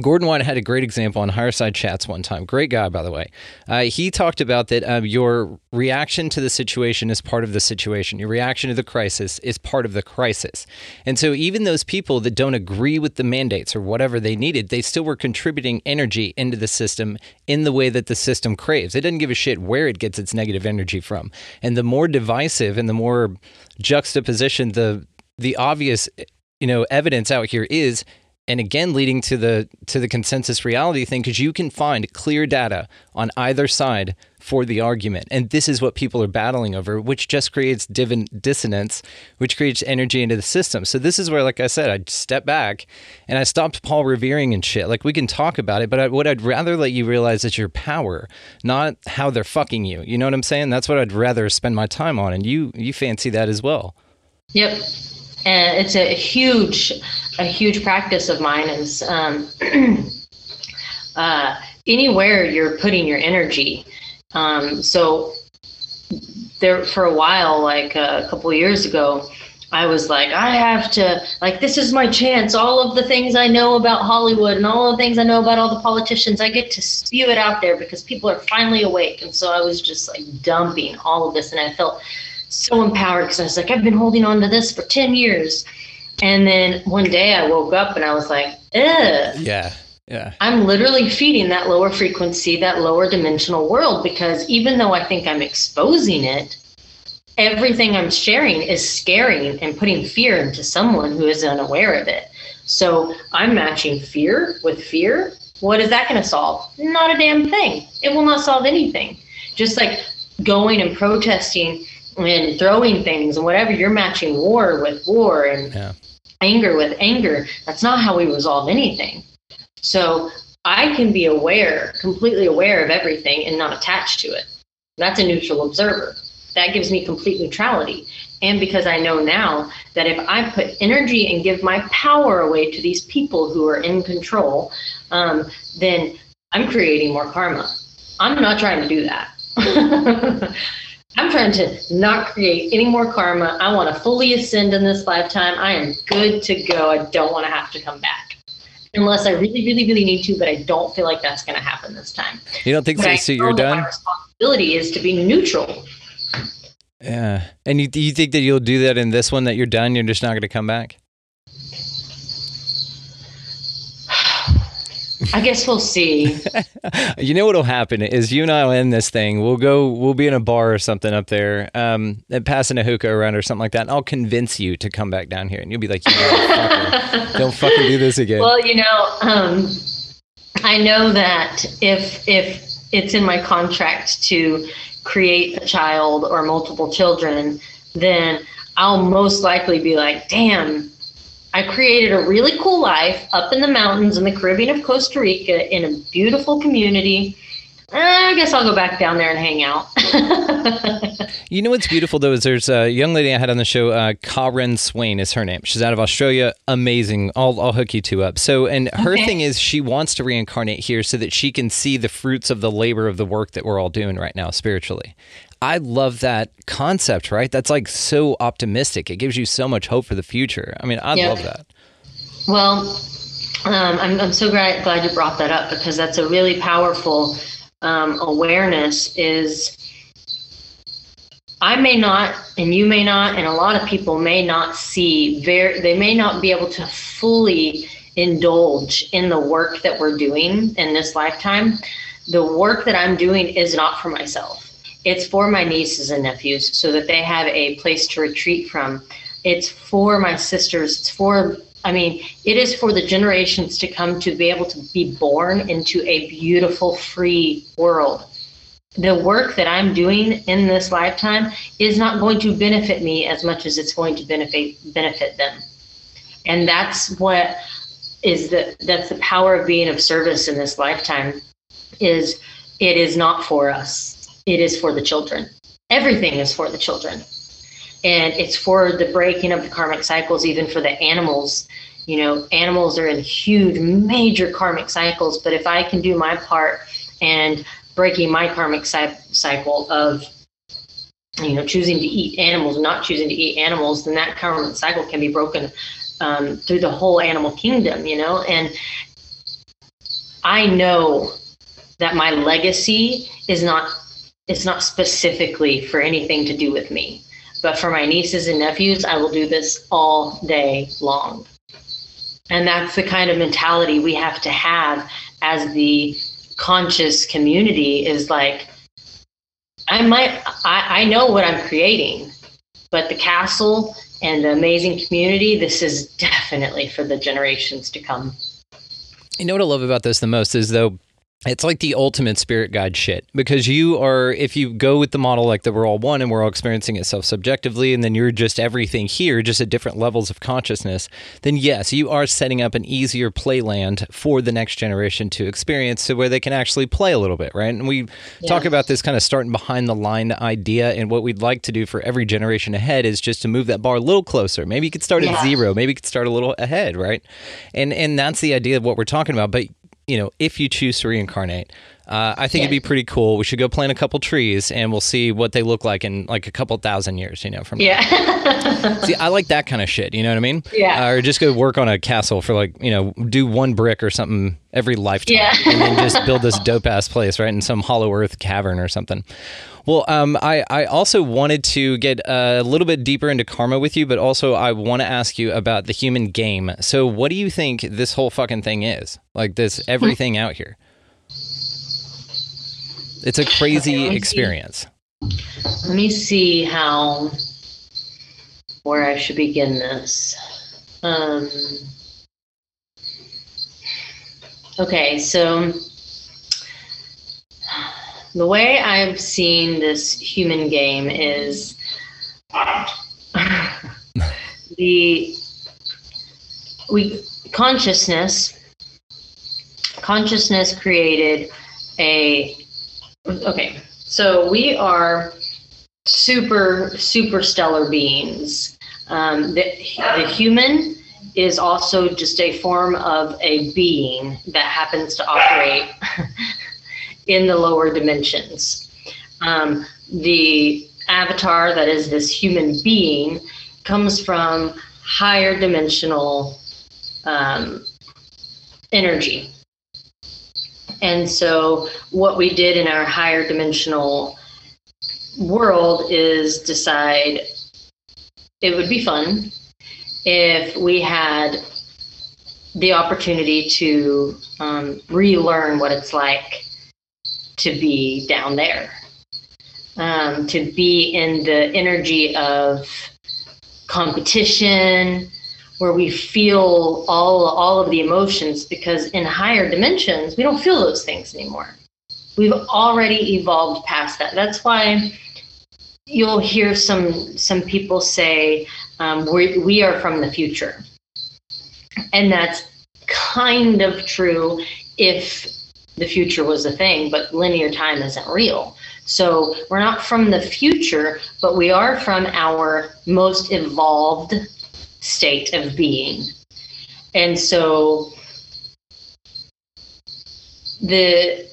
Gordon White had a great example on Higher Side Chats one time. Great guy, by the way. Uh, he talked about that uh, your reaction to the situation is part of the situation. Your reaction to the crisis is part of the crisis. And so, even those people that don't agree with the mandates or whatever they needed, they still were contributing energy into the system in the way that the system craves. It doesn't give a shit where it gets its negative energy from. And the more divisive and the more juxtaposition the the obvious you know evidence out here is and again leading to the to the consensus reality thing because you can find clear data on either side for the argument. And this is what people are battling over which just creates div- dissonance which creates energy into the system. So this is where like i said i step back and i stopped paul revering and shit. Like we can talk about it but I, what i'd rather let you realize is your power not how they're fucking you. You know what i'm saying? That's what i'd rather spend my time on and you you fancy that as well. Yep and it's a huge a huge practice of mine is um, <clears throat> uh, anywhere you're putting your energy. Um, so there for a while, like a couple years ago, I was like, I have to, like, this is my chance. All of the things I know about Hollywood and all the things I know about all the politicians, I get to spew it out there because people are finally awake. And so I was just like dumping all of this. And I felt so empowered because I was like, I've been holding on to this for 10 years. And then one day I woke up and I was like, ugh. Yeah. Yeah. I'm literally feeding that lower frequency, that lower dimensional world because even though I think I'm exposing it, everything I'm sharing is scaring and putting fear into someone who is unaware of it. So I'm matching fear with fear. What is that going to solve? Not a damn thing. It will not solve anything. Just like going and protesting and throwing things and whatever, you're matching war with war and Yeah. anger with anger. That's not how we resolve anything. So I can be aware, completely aware of everything and not attached to it. That's a neutral observer. That gives me complete neutrality. And because I know now that if I put energy and give my power away to these people who are in control, um, then I'm creating more karma. I'm not trying to do that. <laughs> I'm trying to not create any more karma. I want to fully ascend in this lifetime. I am good to go. I don't want to have to come back. Unless I really, really, really need to, but I don't feel like that's going to happen this time. You don't think But so? I So you're done? My responsibility is to be neutral. Yeah. And you, you think that you'll do that in this one that you're done? You're just not going to come back? I guess we'll see. <laughs> You know what'll happen is you and I will end this thing. We'll go. We'll be in a bar or something up there, um, and passing a hookah around or something like that. And I'll convince you to come back down here, and you'll be like, "You motherfucker, <laughs> "Don't fucking do this again." Well, you know, um, I know that if if it's in my contract to create a child or multiple children, then I'll most likely be like, damn, I created a really cool life up in the mountains in the Caribbean of Costa Rica in a beautiful community. Eh, I guess I'll go back down there and hang out. <laughs> You know what's beautiful though is there's a young lady I had on the show, uh, Karen Swain is her name. She's out of Australia, amazing. I'll I'll hook you two up. So, and her Okay. thing is she wants to reincarnate here so that she can see the fruits of the labor of the work that we're all doing right now spiritually. I love that concept, right? That's like so optimistic. It gives you so much hope for the future. I mean, I Yeah. love that. Well, um, I'm, I'm so glad, glad you brought that up because that's a really powerful um, awareness is I may not, and you may not, and a lot of people may not see very, they may not be able to fully indulge in the work that we're doing in this lifetime. The work that I'm doing is not for myself. It's for my nieces and nephews so that they have a place to retreat from. It's for my sisters. It's for, I mean, it is for the generations to come to be able to be born into a beautiful, free world. The work that I'm doing in this lifetime is not going to benefit me as much as it's going to benefit benefit them. And that's what is the that's the power of being of service in this lifetime is it is not for us. It is for the children. Everything is for the children. And it's for the breaking of the karmic cycles, even for the animals. You know, animals are in huge, major karmic cycles. But if I can do my part and breaking my karmic cy- cycle of, you know, choosing to eat animals, not choosing to eat animals, then that karmic cycle can be broken um, through the whole animal kingdom, you know? And I know that my legacy is not it's not specifically for anything to do with me. But for my nieces and nephews i will do this all day long. And that's the kind of mentality we have to have as the conscious community is like i might i, I know what i'm creating but the castle and the amazing community this is definitely for the generations to come. You know what I love about this the most is though it's like the ultimate spirit guide shit because you are if you go with the model like that we're all one and we're all experiencing it self subjectively and then you're just everything here just at different levels of consciousness then yes you are setting up an easier playland for the next generation to experience so where they can actually play a little bit right? And we talk about this kind of starting behind the line idea and what we'd like to do for every generation ahead is just to move that bar a little closer. Maybe you could start at zero maybe you could start a little ahead right? And and that's the idea of what we're talking about but you know, if you choose to reincarnate, uh, I think it'd be pretty cool. We should go plant a couple trees and we'll see what they look like in like a couple thousand years, you know, from. Yeah. See, I like that kind of shit. You know what I mean? Yeah. Uh, or just go work on a castle for like, you know, do one brick or something every lifetime. Yeah. and then just build this <laughs> dope ass place, right? In some hollow earth cavern or something. Well, um, I, I also wanted to get a little bit deeper into karma with you, but also I want to ask you about the human game. So, what do you think this whole fucking thing is? Like this everything out here? It's a crazy let me see. experience. Let me see how where I should begin this. Um, okay, so the way I've seen this human game is <sighs> the we consciousness consciousness created a okay so we are super super stellar beings. Um, the, the human is also just a form of a being that happens to operate <laughs> in the lower dimensions. Um, the avatar that is this human being comes from higher dimensional um, energy. And so, what we did in our higher dimensional world is decide it would be fun if we had the opportunity to um, relearn what it's like to be down there, um, to be in the energy of competition, where we feel all all of the emotions because in higher dimensions we don't feel those things anymore. We've already evolved past that. That's why you'll hear some some people say um, we, we are from the future. And that's kind of true if the future was a thing but linear time isn't real so we're not from the future but we are from our most evolved state of being. And so the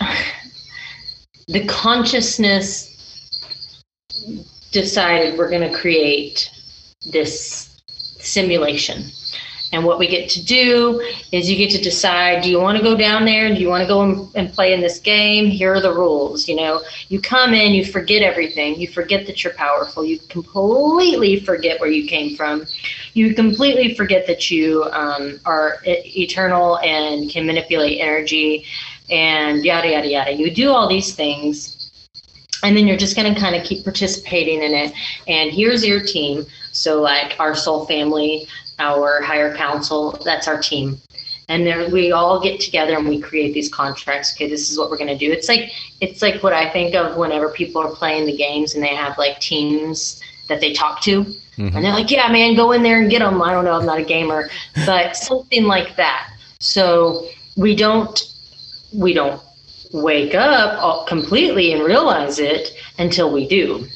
<sighs> the consciousness decided we're going to create this simulation. And what we get to do is you get to decide do you want to go down there? Do you want to go and, play in this game? Here are the rules. You know, you come in, you forget everything. You forget that you're powerful. You completely forget where you came from. You completely forget that you um, are eternal and can manipulate energy and yada, yada, yada. You do all these things. And then you're just going to kind of keep participating in it. And here's your team. So, like our soul family, our higher council, that's our team. And then we all get together and we create these contracts. Okay, this is what we're going to do. It's like it's like what I think of whenever people are playing the games and they have like teams that they talk to, Mhm. and they're like, "Yeah, man, go in there and get them." I don't know, I'm not a gamer, but <laughs> something like that. So we don't we don't wake up all- completely and realize it until we do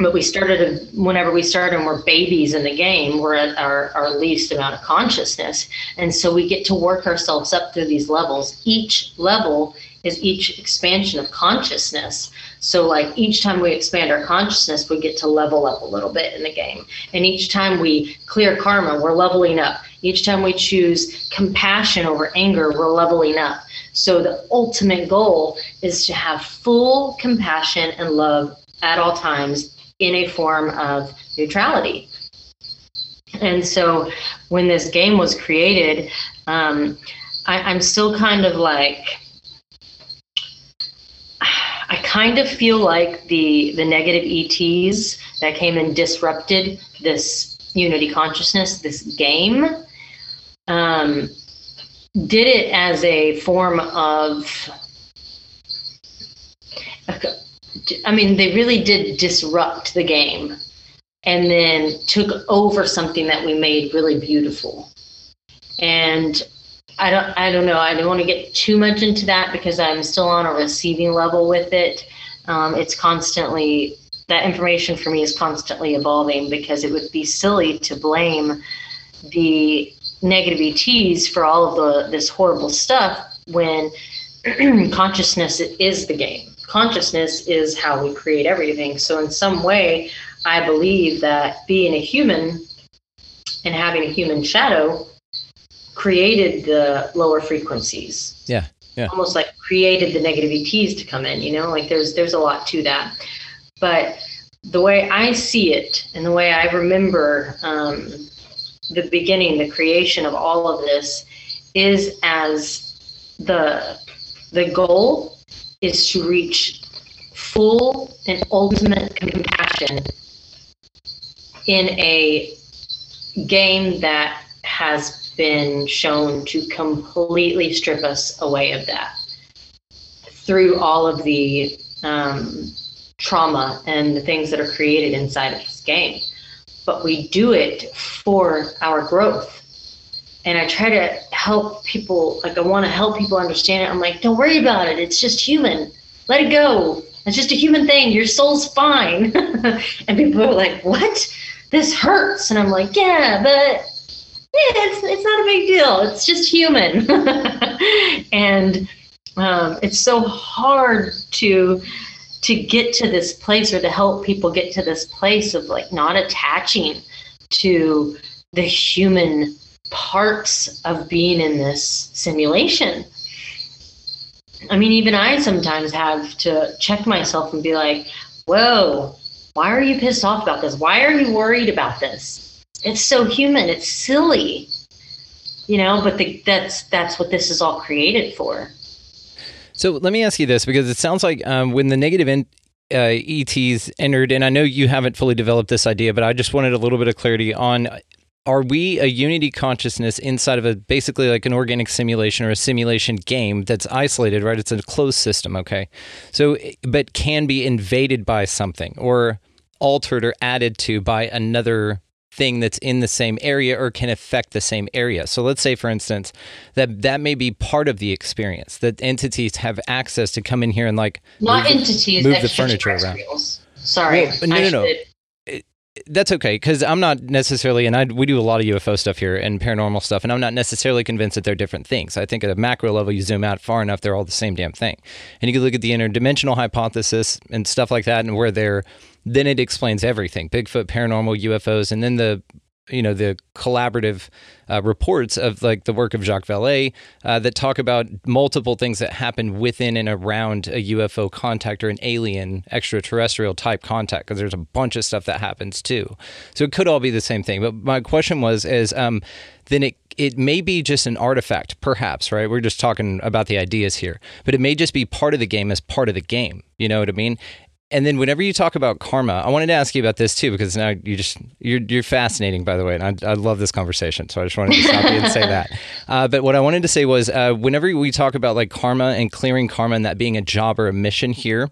but we started whenever we started and we're babies in the game we're at our, our least amount of consciousness. And so we get to work ourselves up through these levels. Each level is each expansion of consciousness. So like each time we expand our consciousness we get to level up a little bit in the game. And each time we clear karma we're leveling up. Each time we choose compassion over anger we're leveling up. So the ultimate goal is to have full compassion and love at all times in a form of neutrality. And so when this game was created, um, I, I'm still kind of like, I kind of feel like the the negative ETs that came and disrupted this unity consciousness, this game, um, did it as a form of I mean, they really did disrupt the game and then took over something that we made really beautiful. And I don't I don't know, I don't want to get too much into that because I'm still on a receiving level with it. Um, it's constantly that information for me is constantly evolving because it would be silly to blame the negative ETs for all of the this horrible stuff when <clears throat> consciousness is the game. Consciousness is how we create everything. So in some way, I believe that being a human and having a human shadow created the lower frequencies. Yeah. Yeah. Almost like created the negative ETs to come in, you know, like there's there's a lot to that. But the way I see it and the way I remember um, the beginning, the creation of all of this is as the the goal is to reach full and ultimate compassion in a game that has been shown to completely strip us away of that through all of the um, trauma and the things that are created inside of this game. But we do it for our growth. And I try to help people, like, I want to help people understand it. I'm like, don't worry about it. It's just human. Let it go. It's just a human thing. Your soul's fine. <laughs> and people are like, what? This hurts. And I'm like, yeah, but yeah, it's, it's not a big deal. It's just human. <laughs> and um, it's so hard to to get to this place or to help people get to this place of like not attaching to the human parts of being in this simulation. I mean, even I sometimes have to check myself and be like, whoa, why are you pissed off about this? Why are you worried about this? It's so human. It's silly, you know. But the, that's that's what this is all created for. So let me ask you this because it sounds like um, when the negative in, uh, ETs entered, and I know you haven't fully developed this idea, but I just wanted a little bit of clarity on are we a unity consciousness inside of a basically like an organic simulation or a simulation game that's isolated, right? It's a closed system, okay? So, but can be invaded by something or altered or added to by another thing that's in the same area or can affect the same area. So let's say for instance that that may be part of the experience that entities have access to come in here and like not move entities the, move the furniture around. Sorry. Well, no, no, no. It, that's okay because I'm not necessarily, and I we do a lot of UFO stuff here and paranormal stuff, and I'm not necessarily convinced that they're different things. I think at a macro level, you zoom out far enough, they're all the same damn thing. And you can look at the interdimensional hypothesis and stuff like that, and where they're then it explains everything Bigfoot, paranormal, UFOs, and then the you know the collaborative uh, reports of like the work of Jacques Vallée uh, that talk about multiple things that happen within and around a UFO contact or an alien extraterrestrial type contact because there's a bunch of stuff that happens too. So it could all be the same thing. But my question was is um, then it it may be just an artifact, perhaps, right? We're just talking about the ideas here, but it may just be part of the game as part of the game. You know what I mean? And then whenever you talk about karma, I wanted to ask you about this too because now you just you're you're fascinating by the way, and I, I love this conversation. So I just wanted to stop you and say that. <laughs> Uh, but what I wanted to say was, uh, whenever we talk about like karma and clearing karma and that being a job or a mission here,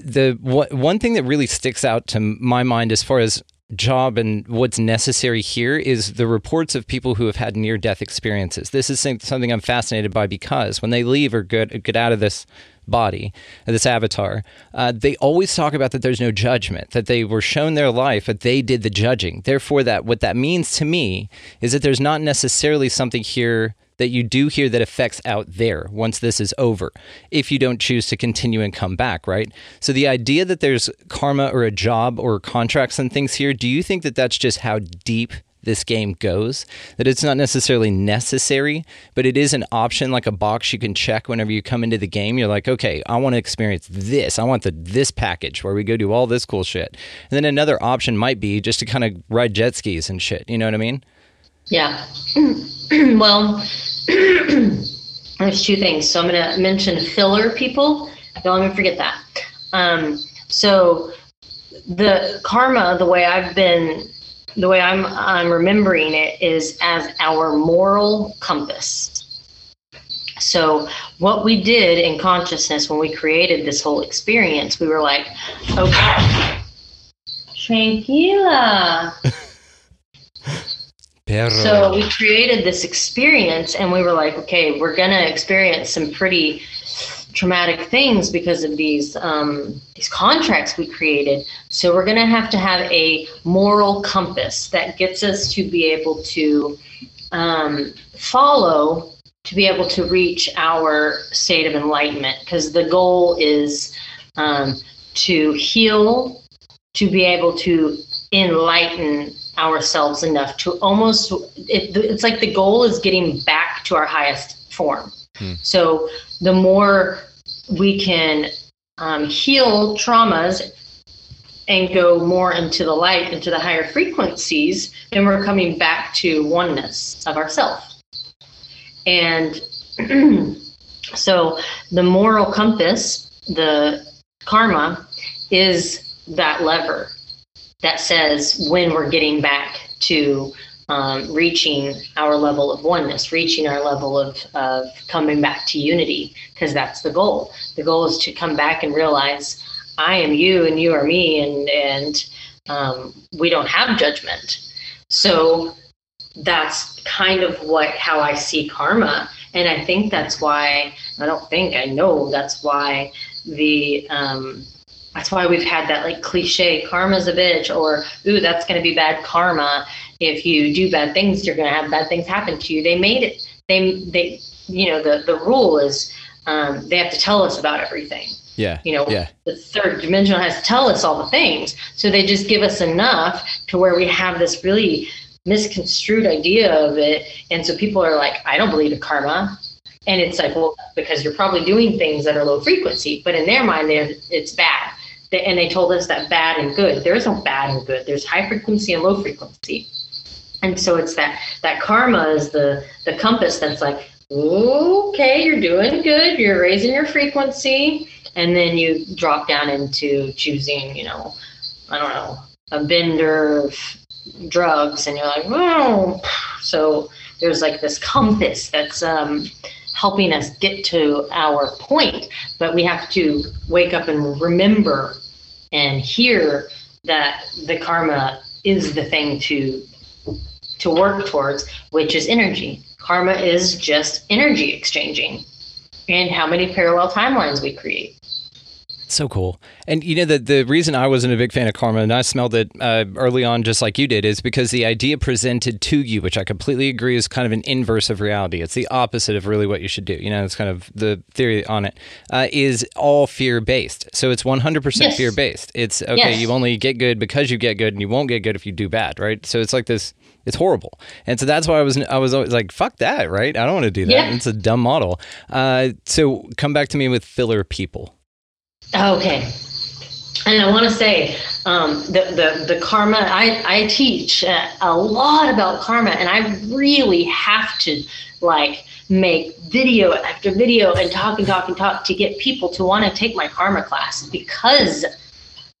the one thing that really sticks out to my mind as far as job and what's necessary here is the reports of people who have had near death experiences. This is something I'm fascinated by because when they leave or get get out of this body, this avatar, uh, they always talk about that there's no judgment, that they were shown their life, but they did the judging. Therefore, that what that means to me is that there's not necessarily something here that you do hear that affects out there once this is over, if you don't choose to continue and come back, right? So the idea that there's karma or a job or contracts and things here, do you think that that's just how deep this game goes. That it's not necessarily necessary, but it is an option, like a box you can check whenever you come into the game. You're like, okay, I want to experience this. I want the this package where we go do all this cool shit. And then another option might be just to kind of ride jet skis and shit. You know what I mean? Yeah. <clears throat> well, <clears throat> there's two things. So I'm going to mention filler people. Don't let me forget that. Um, so the karma, the way I've been the way I'm I'm remembering it is as our moral compass. So what we did in consciousness when we created this whole experience, we were like, okay, tranquila. <laughs> so we created this experience and we were like, okay, we're gonna experience some pretty traumatic things because of these um, these contracts we created. So we're going to have to have a moral compass that gets us to be able to um, follow to be able to reach our state of enlightenment because the goal is um, to heal to be able to enlighten ourselves enough to almost it, it's like the goal is getting back to our highest form. Hmm. so the more we can um, heal traumas and go more into the light into the higher frequencies then we're coming back to oneness of ourself. And <clears throat> so the moral compass the karma is that lever that says when we're getting back to um, reaching our level of oneness, reaching our level of, of coming back to unity, because that's the goal. The goal is to come back and realize I am you and you are me, and and um, we don't have judgment. So that's kind of what how I see karma, and I think that's why I don't think I know that's why the um, that's why we've had that like cliche karma's a bitch or ooh that's going to be bad karma. If you do bad things you're going to have bad things happen to you. They made it they they you know the the rule is um, they have to tell us about everything. Yeah. you know Yeah. the third dimensional has to tell us all the things. So they just give us enough to where we have this really misconstrued idea of it. And so people are like i don't believe in karma. And it's like well because you're probably doing things that are low frequency but in their mind it's bad And they told us that bad and good there is no bad and good there's high frequency and low frequency. And so it's that that karma is the the compass that's like okay you're doing good you're raising your frequency and then you drop down into choosing you know i don't know a bender of drugs and you're like oh so there's like this compass that's um helping us get to our point but we have to wake up and remember and hear that the karma is the thing to to work towards which is energy. Karma is just energy exchanging. And how many parallel timelines we create So cool. And you know, the, the reason I wasn't a big fan of karma and I smelled it uh, early on, just like you did, is because the idea presented to you, which I completely agree is kind of an inverse of reality. It's the opposite of really what you should do. You know, it's kind of the theory on it uh, is all fear based. So it's 100% Yes. fear based. It's okay, Yes. you only get good because you get good and you won't get good if you do bad, right? So it's like this. It's horrible, and so that's why I was I was always like, "Fuck that!" Right? I don't want to do that. Yeah. It's a dumb model. Uh, so come back to me with filler people. Okay. And I want to say um, the, the, the karma, I, I teach uh, a lot about karma, and I really have to like make video after video and talk and talk and talk to get people to want to take my karma class because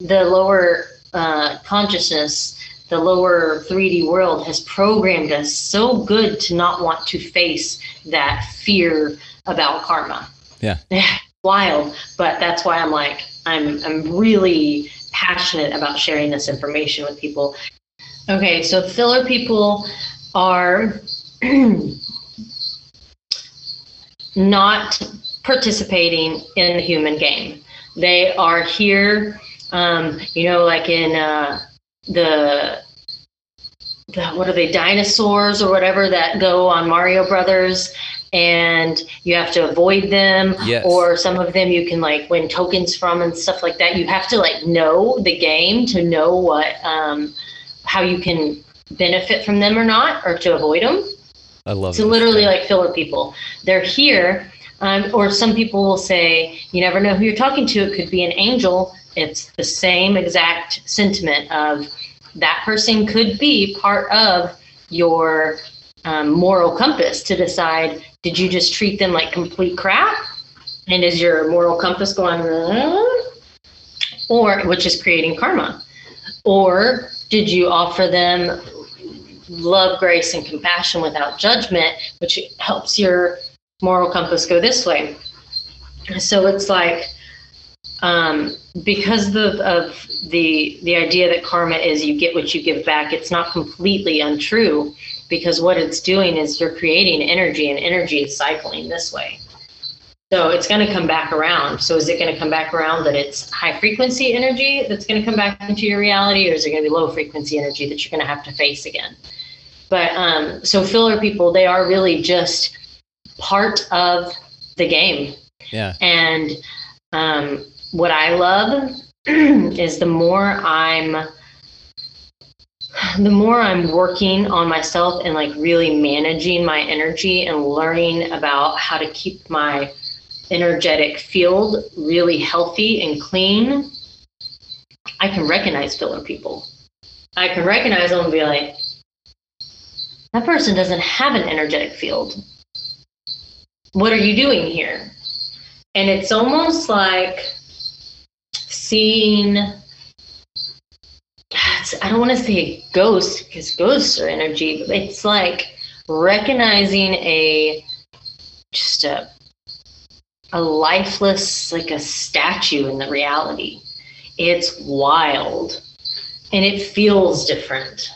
the lower uh, consciousness, the lower 3D world has programmed us so good to not want to face that fear about karma Yeah. <laughs> wild but that's why i'm like i'm i'm really passionate about sharing this information with people. Okay so filler people are <clears throat> not participating in the human game. They are here um, you know like in uh, the the, what are they dinosaurs or whatever that go on Mario Brothers and you have to avoid them Yes. or some of them you can like win tokens from and stuff like that. You have to like know the game to know what um, how you can benefit from them or not or to avoid them. I love this. literally like filler people. They're here um, or some people will say you never know who you're talking to. It could be an angel. It's the same exact sentiment of that person could be part of your um, moral compass to decide did you just treat them like complete crap? And is your moral compass going or which is creating karma. Or did you offer them love grace and compassion without judgment which helps your moral compass go this way? So it's like um, because the, of the the idea that karma is you get what you give back it's not completely untrue because what it's doing is you're creating energy and energy is cycling this way so it's going to come back around so is it going to come back around that it's high frequency energy that's going to come back into your reality or is it going to be low frequency energy that you're going to have to face again But um, so filler people, they are really just part of the game. Yeah. And um, what I love <clears throat> is the more I'm the more I'm working on myself and like really managing my energy and learning about how to keep my energetic field really healthy and clean, I can recognize filler people. I can recognize them and be like, that person doesn't have an energetic field. What are you doing here? And it's almost like seeing I don't want to say a ghost because ghosts are energy, but it's like recognizing a just a a lifeless like a statue in the reality. It's wild and it feels different.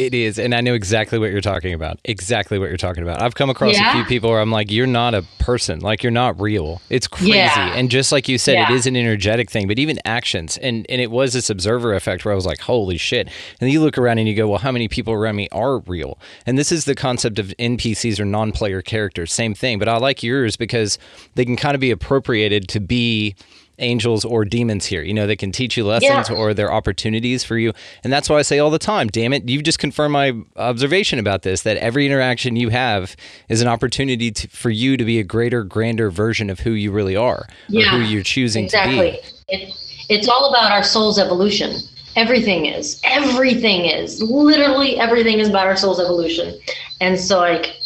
It is, and I know exactly what you're talking about. Exactly what you're talking about. I've come across Yeah? a few people where I'm like, "You're not a person. Like you're not real. It's crazy." Yeah. And just like you said, it Yeah. is an energetic thing, but even actions, and and it was this observer effect where I was like, "Holy shit!" And then you look around and you go, "Well, how many people around me are real?" And this is the concept of NPCs or non-player characters. Same thing, but I like yours because they can kind of be appropriated to be angels or demons here. You know, they can teach you lessons Yeah. or they're opportunities for you. And that's why I say all the time, damn it, you've just confirmed my observation about this that every interaction you have is an opportunity to, for you to be a greater, grander version of who you really are or who you're choosing exactly. to be. It, it's all about our soul's evolution. Everything is. Everything is. Literally everything is about our soul's evolution. And so, like,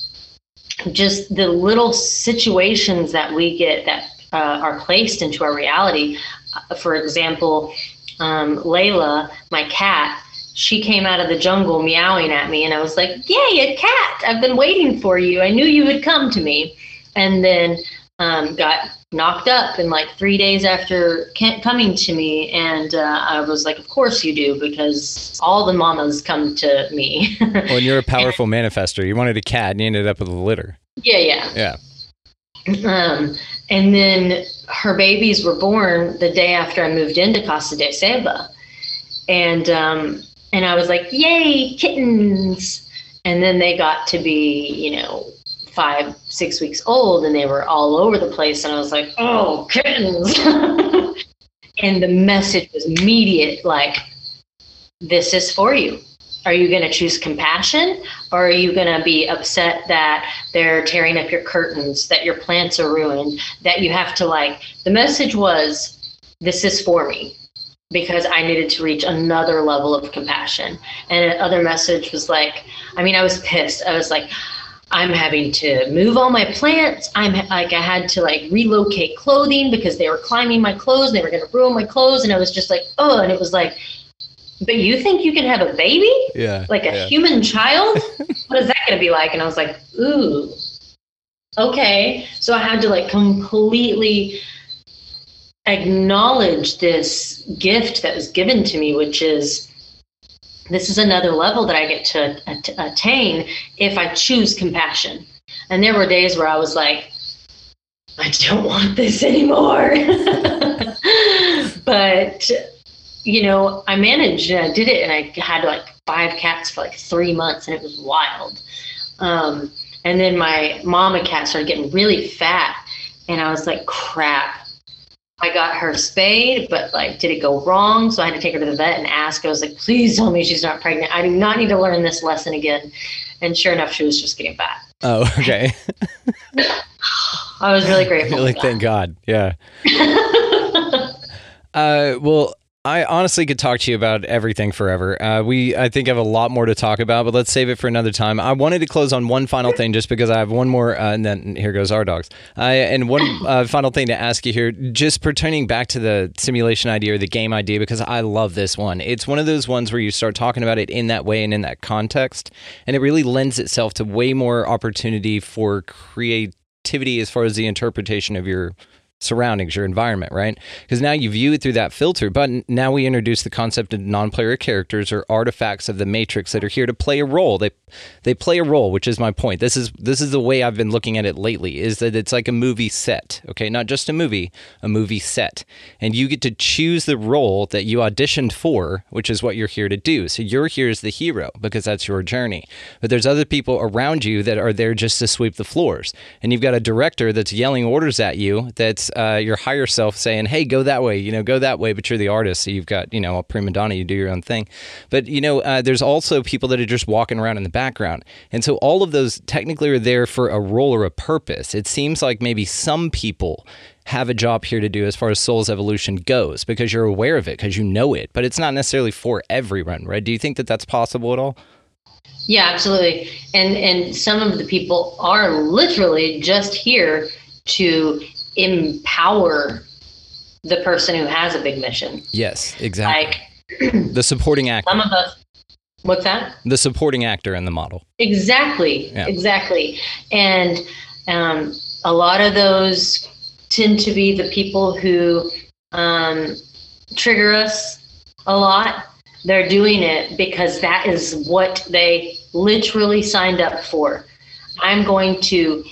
just the little situations that we get that uh, are placed into our reality. Uh, for example, um, Layla, my cat, she came out of the jungle meowing at me, and I was like, Yay, a cat! I've been waiting for you. I knew you would come to me. And then um, got knocked up in like three days after coming to me. And uh, I was like, Of course you do, because all the mamas come to me. Well, and you're a <laughs> powerful manifester. You wanted a cat and you ended up with a litter. yeah, yeah. Yeah. Um, and then her babies were born the day after I moved into Casa de Seva. And um, and I was like, yay, kittens. And then they got to be, you know, five, six weeks old and they were all over the place. And I was like, oh, kittens. <laughs> and the message was immediate like, this is for you. Are you going to choose compassion or are you going to be upset that they're tearing up your curtains, that your plants are ruined, that you have to like? The message was, this is for me because I needed to reach another level of compassion. And another message was like, I mean, I was pissed. I was like, I'm having to move all my plants. I'm like, I had to like relocate clothing because they were climbing my clothes. And they were going to ruin my clothes. And I was just like, oh, and it was like, but you think you can have a baby? Yeah. Like a yeah. human child? <laughs> what is that going to be like? And I was like, ooh, okay. So I had to like completely acknowledge this gift that was given to me, which is this is another level that I get to at- attain if I choose compassion. And there were days where I was like, I don't want this <laughs> anymore. <laughs> but, you know, I managed and I did it and I had like five cats for like three months and it was wild. Um, and then my mama cat started getting really fat and I was like, crap. I got her spayed, but like, did it go wrong? So I had to take her to the vet and ask. I was like, please tell me she's not pregnant. I do not need to learn this lesson again. And sure enough, she was just getting fat. Oh, okay. <laughs> I was really grateful. like, thank God. Yeah. <laughs> Uh, well, I honestly could talk to you about everything forever. Uh, we, I think, have a lot more to talk about, but let's save it for another time. I wanted to close on one final thing, just because I have one more, uh, and then here goes our dogs. Uh, and one uh, final thing to ask you here, just pertaining back to the simulation idea or the game idea, because I love this one. It's one of those ones where you start talking about it in that way and in that context, and it really lends itself to way more opportunity for creativity as far as the interpretation of your surroundings, your environment, right? Because now you view it through that filter. But now we introduce the concept of non-player characters or artifacts of the matrix that are here to play a role. They they play a role, which is my point. This is this is the way I've been looking at it lately. Is that it's like a movie set, okay? Not just a movie, a movie set, and you get to choose the role that you auditioned for, which is what you're here to do. So you're here as the hero because that's your journey. But there's other people around you that are there just to sweep the floors, and you've got a director that's yelling orders at you. That's uh, your higher self saying, "Hey, go that way," you know, go that way. But you're the artist, so you've got you know a prima donna. You do your own thing. But you know, uh, there's also people that are just walking around in the background, and so all of those technically are there for a role or a purpose. It seems like maybe some people have a job here to do as far as soul's evolution goes because you're aware of it because you know it but it's not necessarily for everyone right do you think that that's possible at all yeah absolutely and and some of the people are literally just here to empower the person who has a big mission. Yes exactly. Like the supporting actor. some of us what's that? The supporting actor in the model. Exactly Yeah. exactly. And um, a lot of those tend to be the people who um, trigger us a lot. They're doing it because that is what they literally signed up for. I'm going to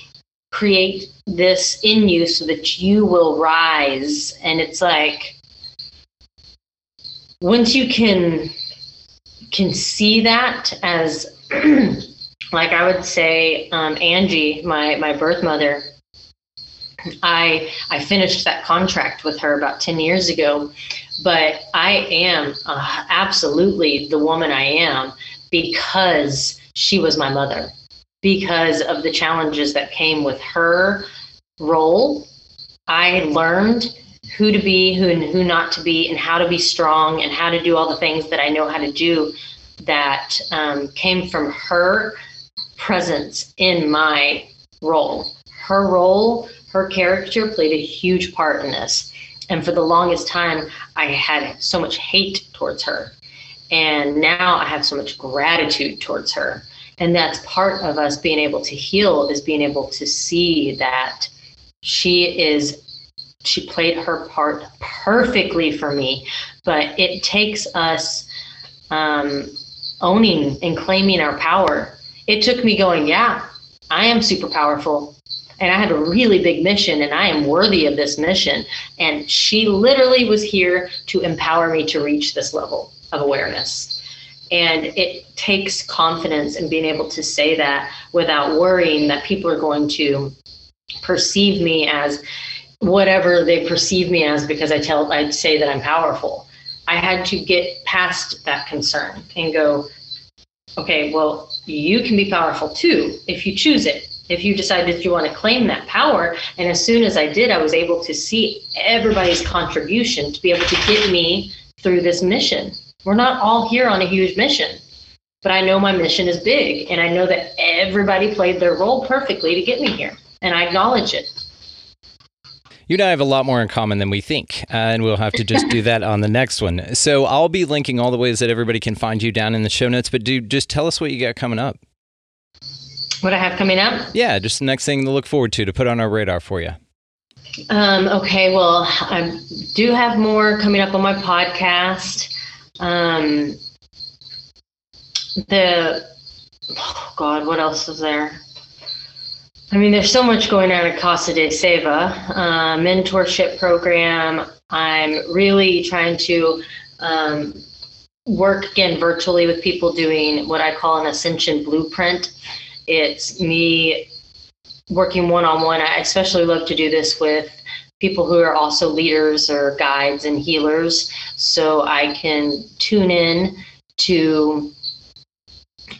create this in you so that you will rise and it's like once you can can see that as <clears throat> like I would say um, Angie, my my birth mother. I I finished that contract with her about ten years ago, but I am uh, absolutely the woman I am because she was my mother, because of the challenges that came with her role. I learned who to be, who and who not to be, and how to be strong, and how to do all the things that I know how to do that um, came from her presence in my role. Her role, her character played a huge part in this. And for the longest time, I had so much hate towards her. And now I have so much gratitude towards her. And that's part of us being able to heal is being able to see that she is she played her part perfectly for me. But it takes us um, owning and claiming our power. It took me going yeah i am super powerful and i have a really big mission and i am worthy of this mission. And she literally was here to empower me to reach this level of awareness and it takes confidence in being able to say that without worrying that people are going to perceive me as whatever they perceive me as because I tell I say that I'm powerful. I had to get past that concern and go, okay, well, you can be powerful too if you choose it. If you decide that you want to claim that power, and as soon as I did, I was able to see everybody's contribution to be able to get me through this mission. We're not all here on a huge mission, but I know my mission is big, and I know that everybody played their role perfectly to get me here, and I acknowledge it. You and I have a lot more in common than we think, uh, and we'll have to just do <laughs> that on the next one. So I'll be linking all the ways that everybody can find you down in the show notes. But do just tell us what you got coming up. What I have coming up? Yeah, just the next thing to look forward to to put on our radar for you. Um, okay, well, I do have more coming up on my podcast. Um, the oh God, what else is there? I mean, there's so much going on at Casa de Seva, uh, mentorship program. I'm really trying to um, work again virtually with people doing what I call an ascension blueprint. It's me working one on one. I especially love to do this with people who are also leaders or guides and healers. So I can tune in to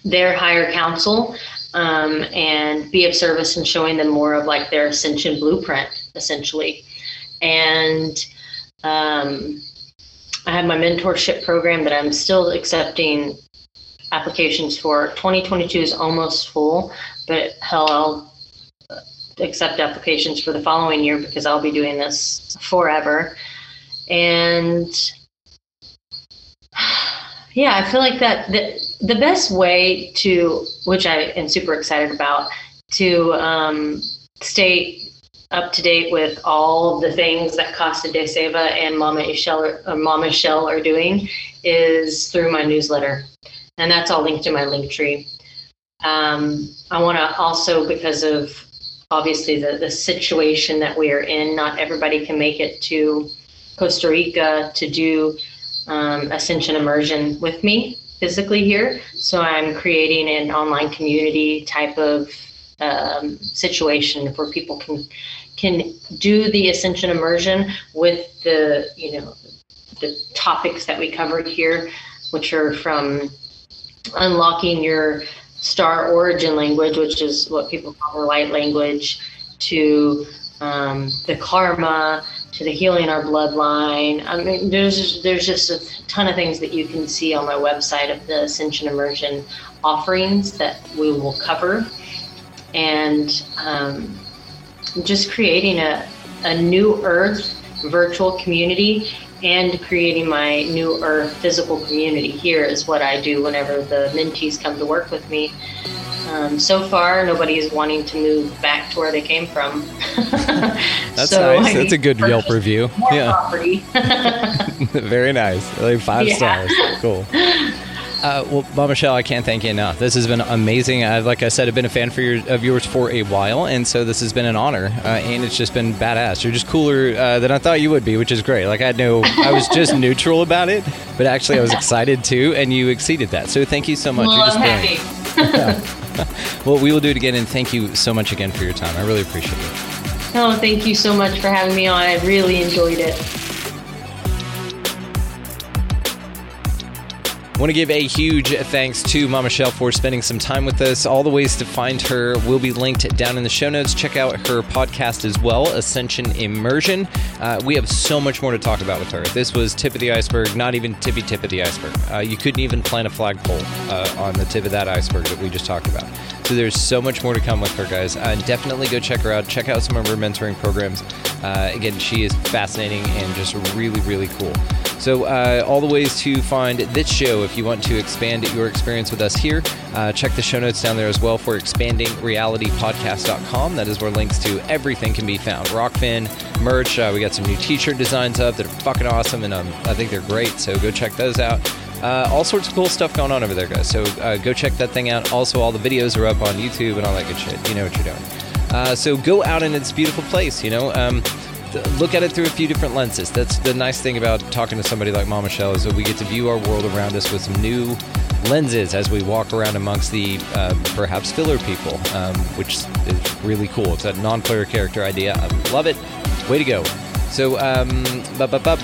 their higher counsel um, and be of service and showing them more of like their ascension blueprint essentially. And um, i have my mentorship program that i'm still accepting applications for. 2022 is almost full but hell i'll accept applications for the following year because i'll be doing this forever and <sighs> yeah i feel like that the, the best way to which i am super excited about to um, stay up to date with all the things that Costa de Seva and Mama Michelle, uh, Mama Shell are doing is through my newsletter. And that's all linked to my link tree. Um, I want to also, because of obviously the, the situation that we are in, not everybody can make it to Costa Rica to do um, Ascension Immersion with me physically here. So I'm creating an online community type of um, situation where people can can do the Ascension Immersion with the you know the topics that we covered here, which are from unlocking your star origin language, which is what people call the light language, to um, the karma, to the healing our bloodline. I mean, there's there's just a ton of things that you can see on my website of the Ascension Immersion offerings that we will cover, and um, just creating a a new Earth virtual community and creating my new Earth physical community here is what I do whenever the mentees come to work with me. Um, so far, nobody is wanting to move back to where they came from. <laughs> That's so nice. I That's a good Yelp review. yeah. <laughs> Very nice. Like five yeah. stars. Cool. <laughs> Uh, well, Bob Michelle, I can't thank you enough. This has been amazing. Uh, like I said, I've been a fan for your, of yours for a while, and so this has been an honor, uh, and it's just been badass. You're just cooler uh, than I thought you would be, which is great. Like I had no, I was <laughs> just neutral about it, but actually I was excited too, and you exceeded that. So thank you so much. Well, You're just happy. <laughs> well, we will do it again, and thank you so much again for your time. I really appreciate it. Oh, thank you so much for having me on. I really enjoyed it. Want to give a huge thanks to Mama Shell for spending some time with us. All the ways to find her will be linked down in the show notes. Check out her podcast as well, Ascension Immersion. Uh, we have so much more to talk about with her. This was tip of the iceberg, not even tippy tip of the iceberg. Uh, you couldn't even plant a flagpole uh, on the tip of that iceberg that we just talked about. So there's so much more to come with her, guys. Uh, definitely go check her out. Check out some of her mentoring programs. Uh, again, she is fascinating and just really, really cool. So, uh, all the ways to find this show if you want to expand your experience with us here, uh, check the show notes down there as well for expandingrealitypodcast.com. That is where links to everything can be found. Rockfin, merch, uh, we got some new t shirt designs up that are fucking awesome, and um, I think they're great. So, go check those out. Uh, all sorts of cool stuff going on over there, guys. So uh, go check that thing out. Also, all the videos are up on YouTube and all that good shit. You know what you're doing. Uh, so go out in its beautiful place. You know, um, look at it through a few different lenses. That's the nice thing about talking to somebody like Mama Shell is that we get to view our world around us with some new lenses as we walk around amongst the uh, perhaps filler people, um, which is really cool. It's a non-player character idea. I love it. Way to go. So, um,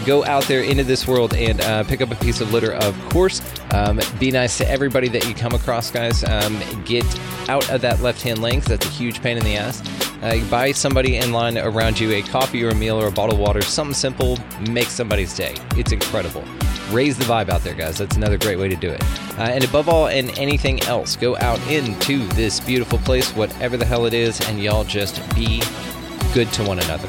go out there into this world and uh, pick up a piece of litter, of course. Um, be nice to everybody that you come across, guys. Um, get out of that left hand lane that's a huge pain in the ass. Uh, buy somebody in line around you a coffee or a meal or a bottle of water, something simple, make somebody's day. It's incredible. Raise the vibe out there, guys. That's another great way to do it. Uh, and above all, and anything else, go out into this beautiful place, whatever the hell it is, and y'all just be good to one another.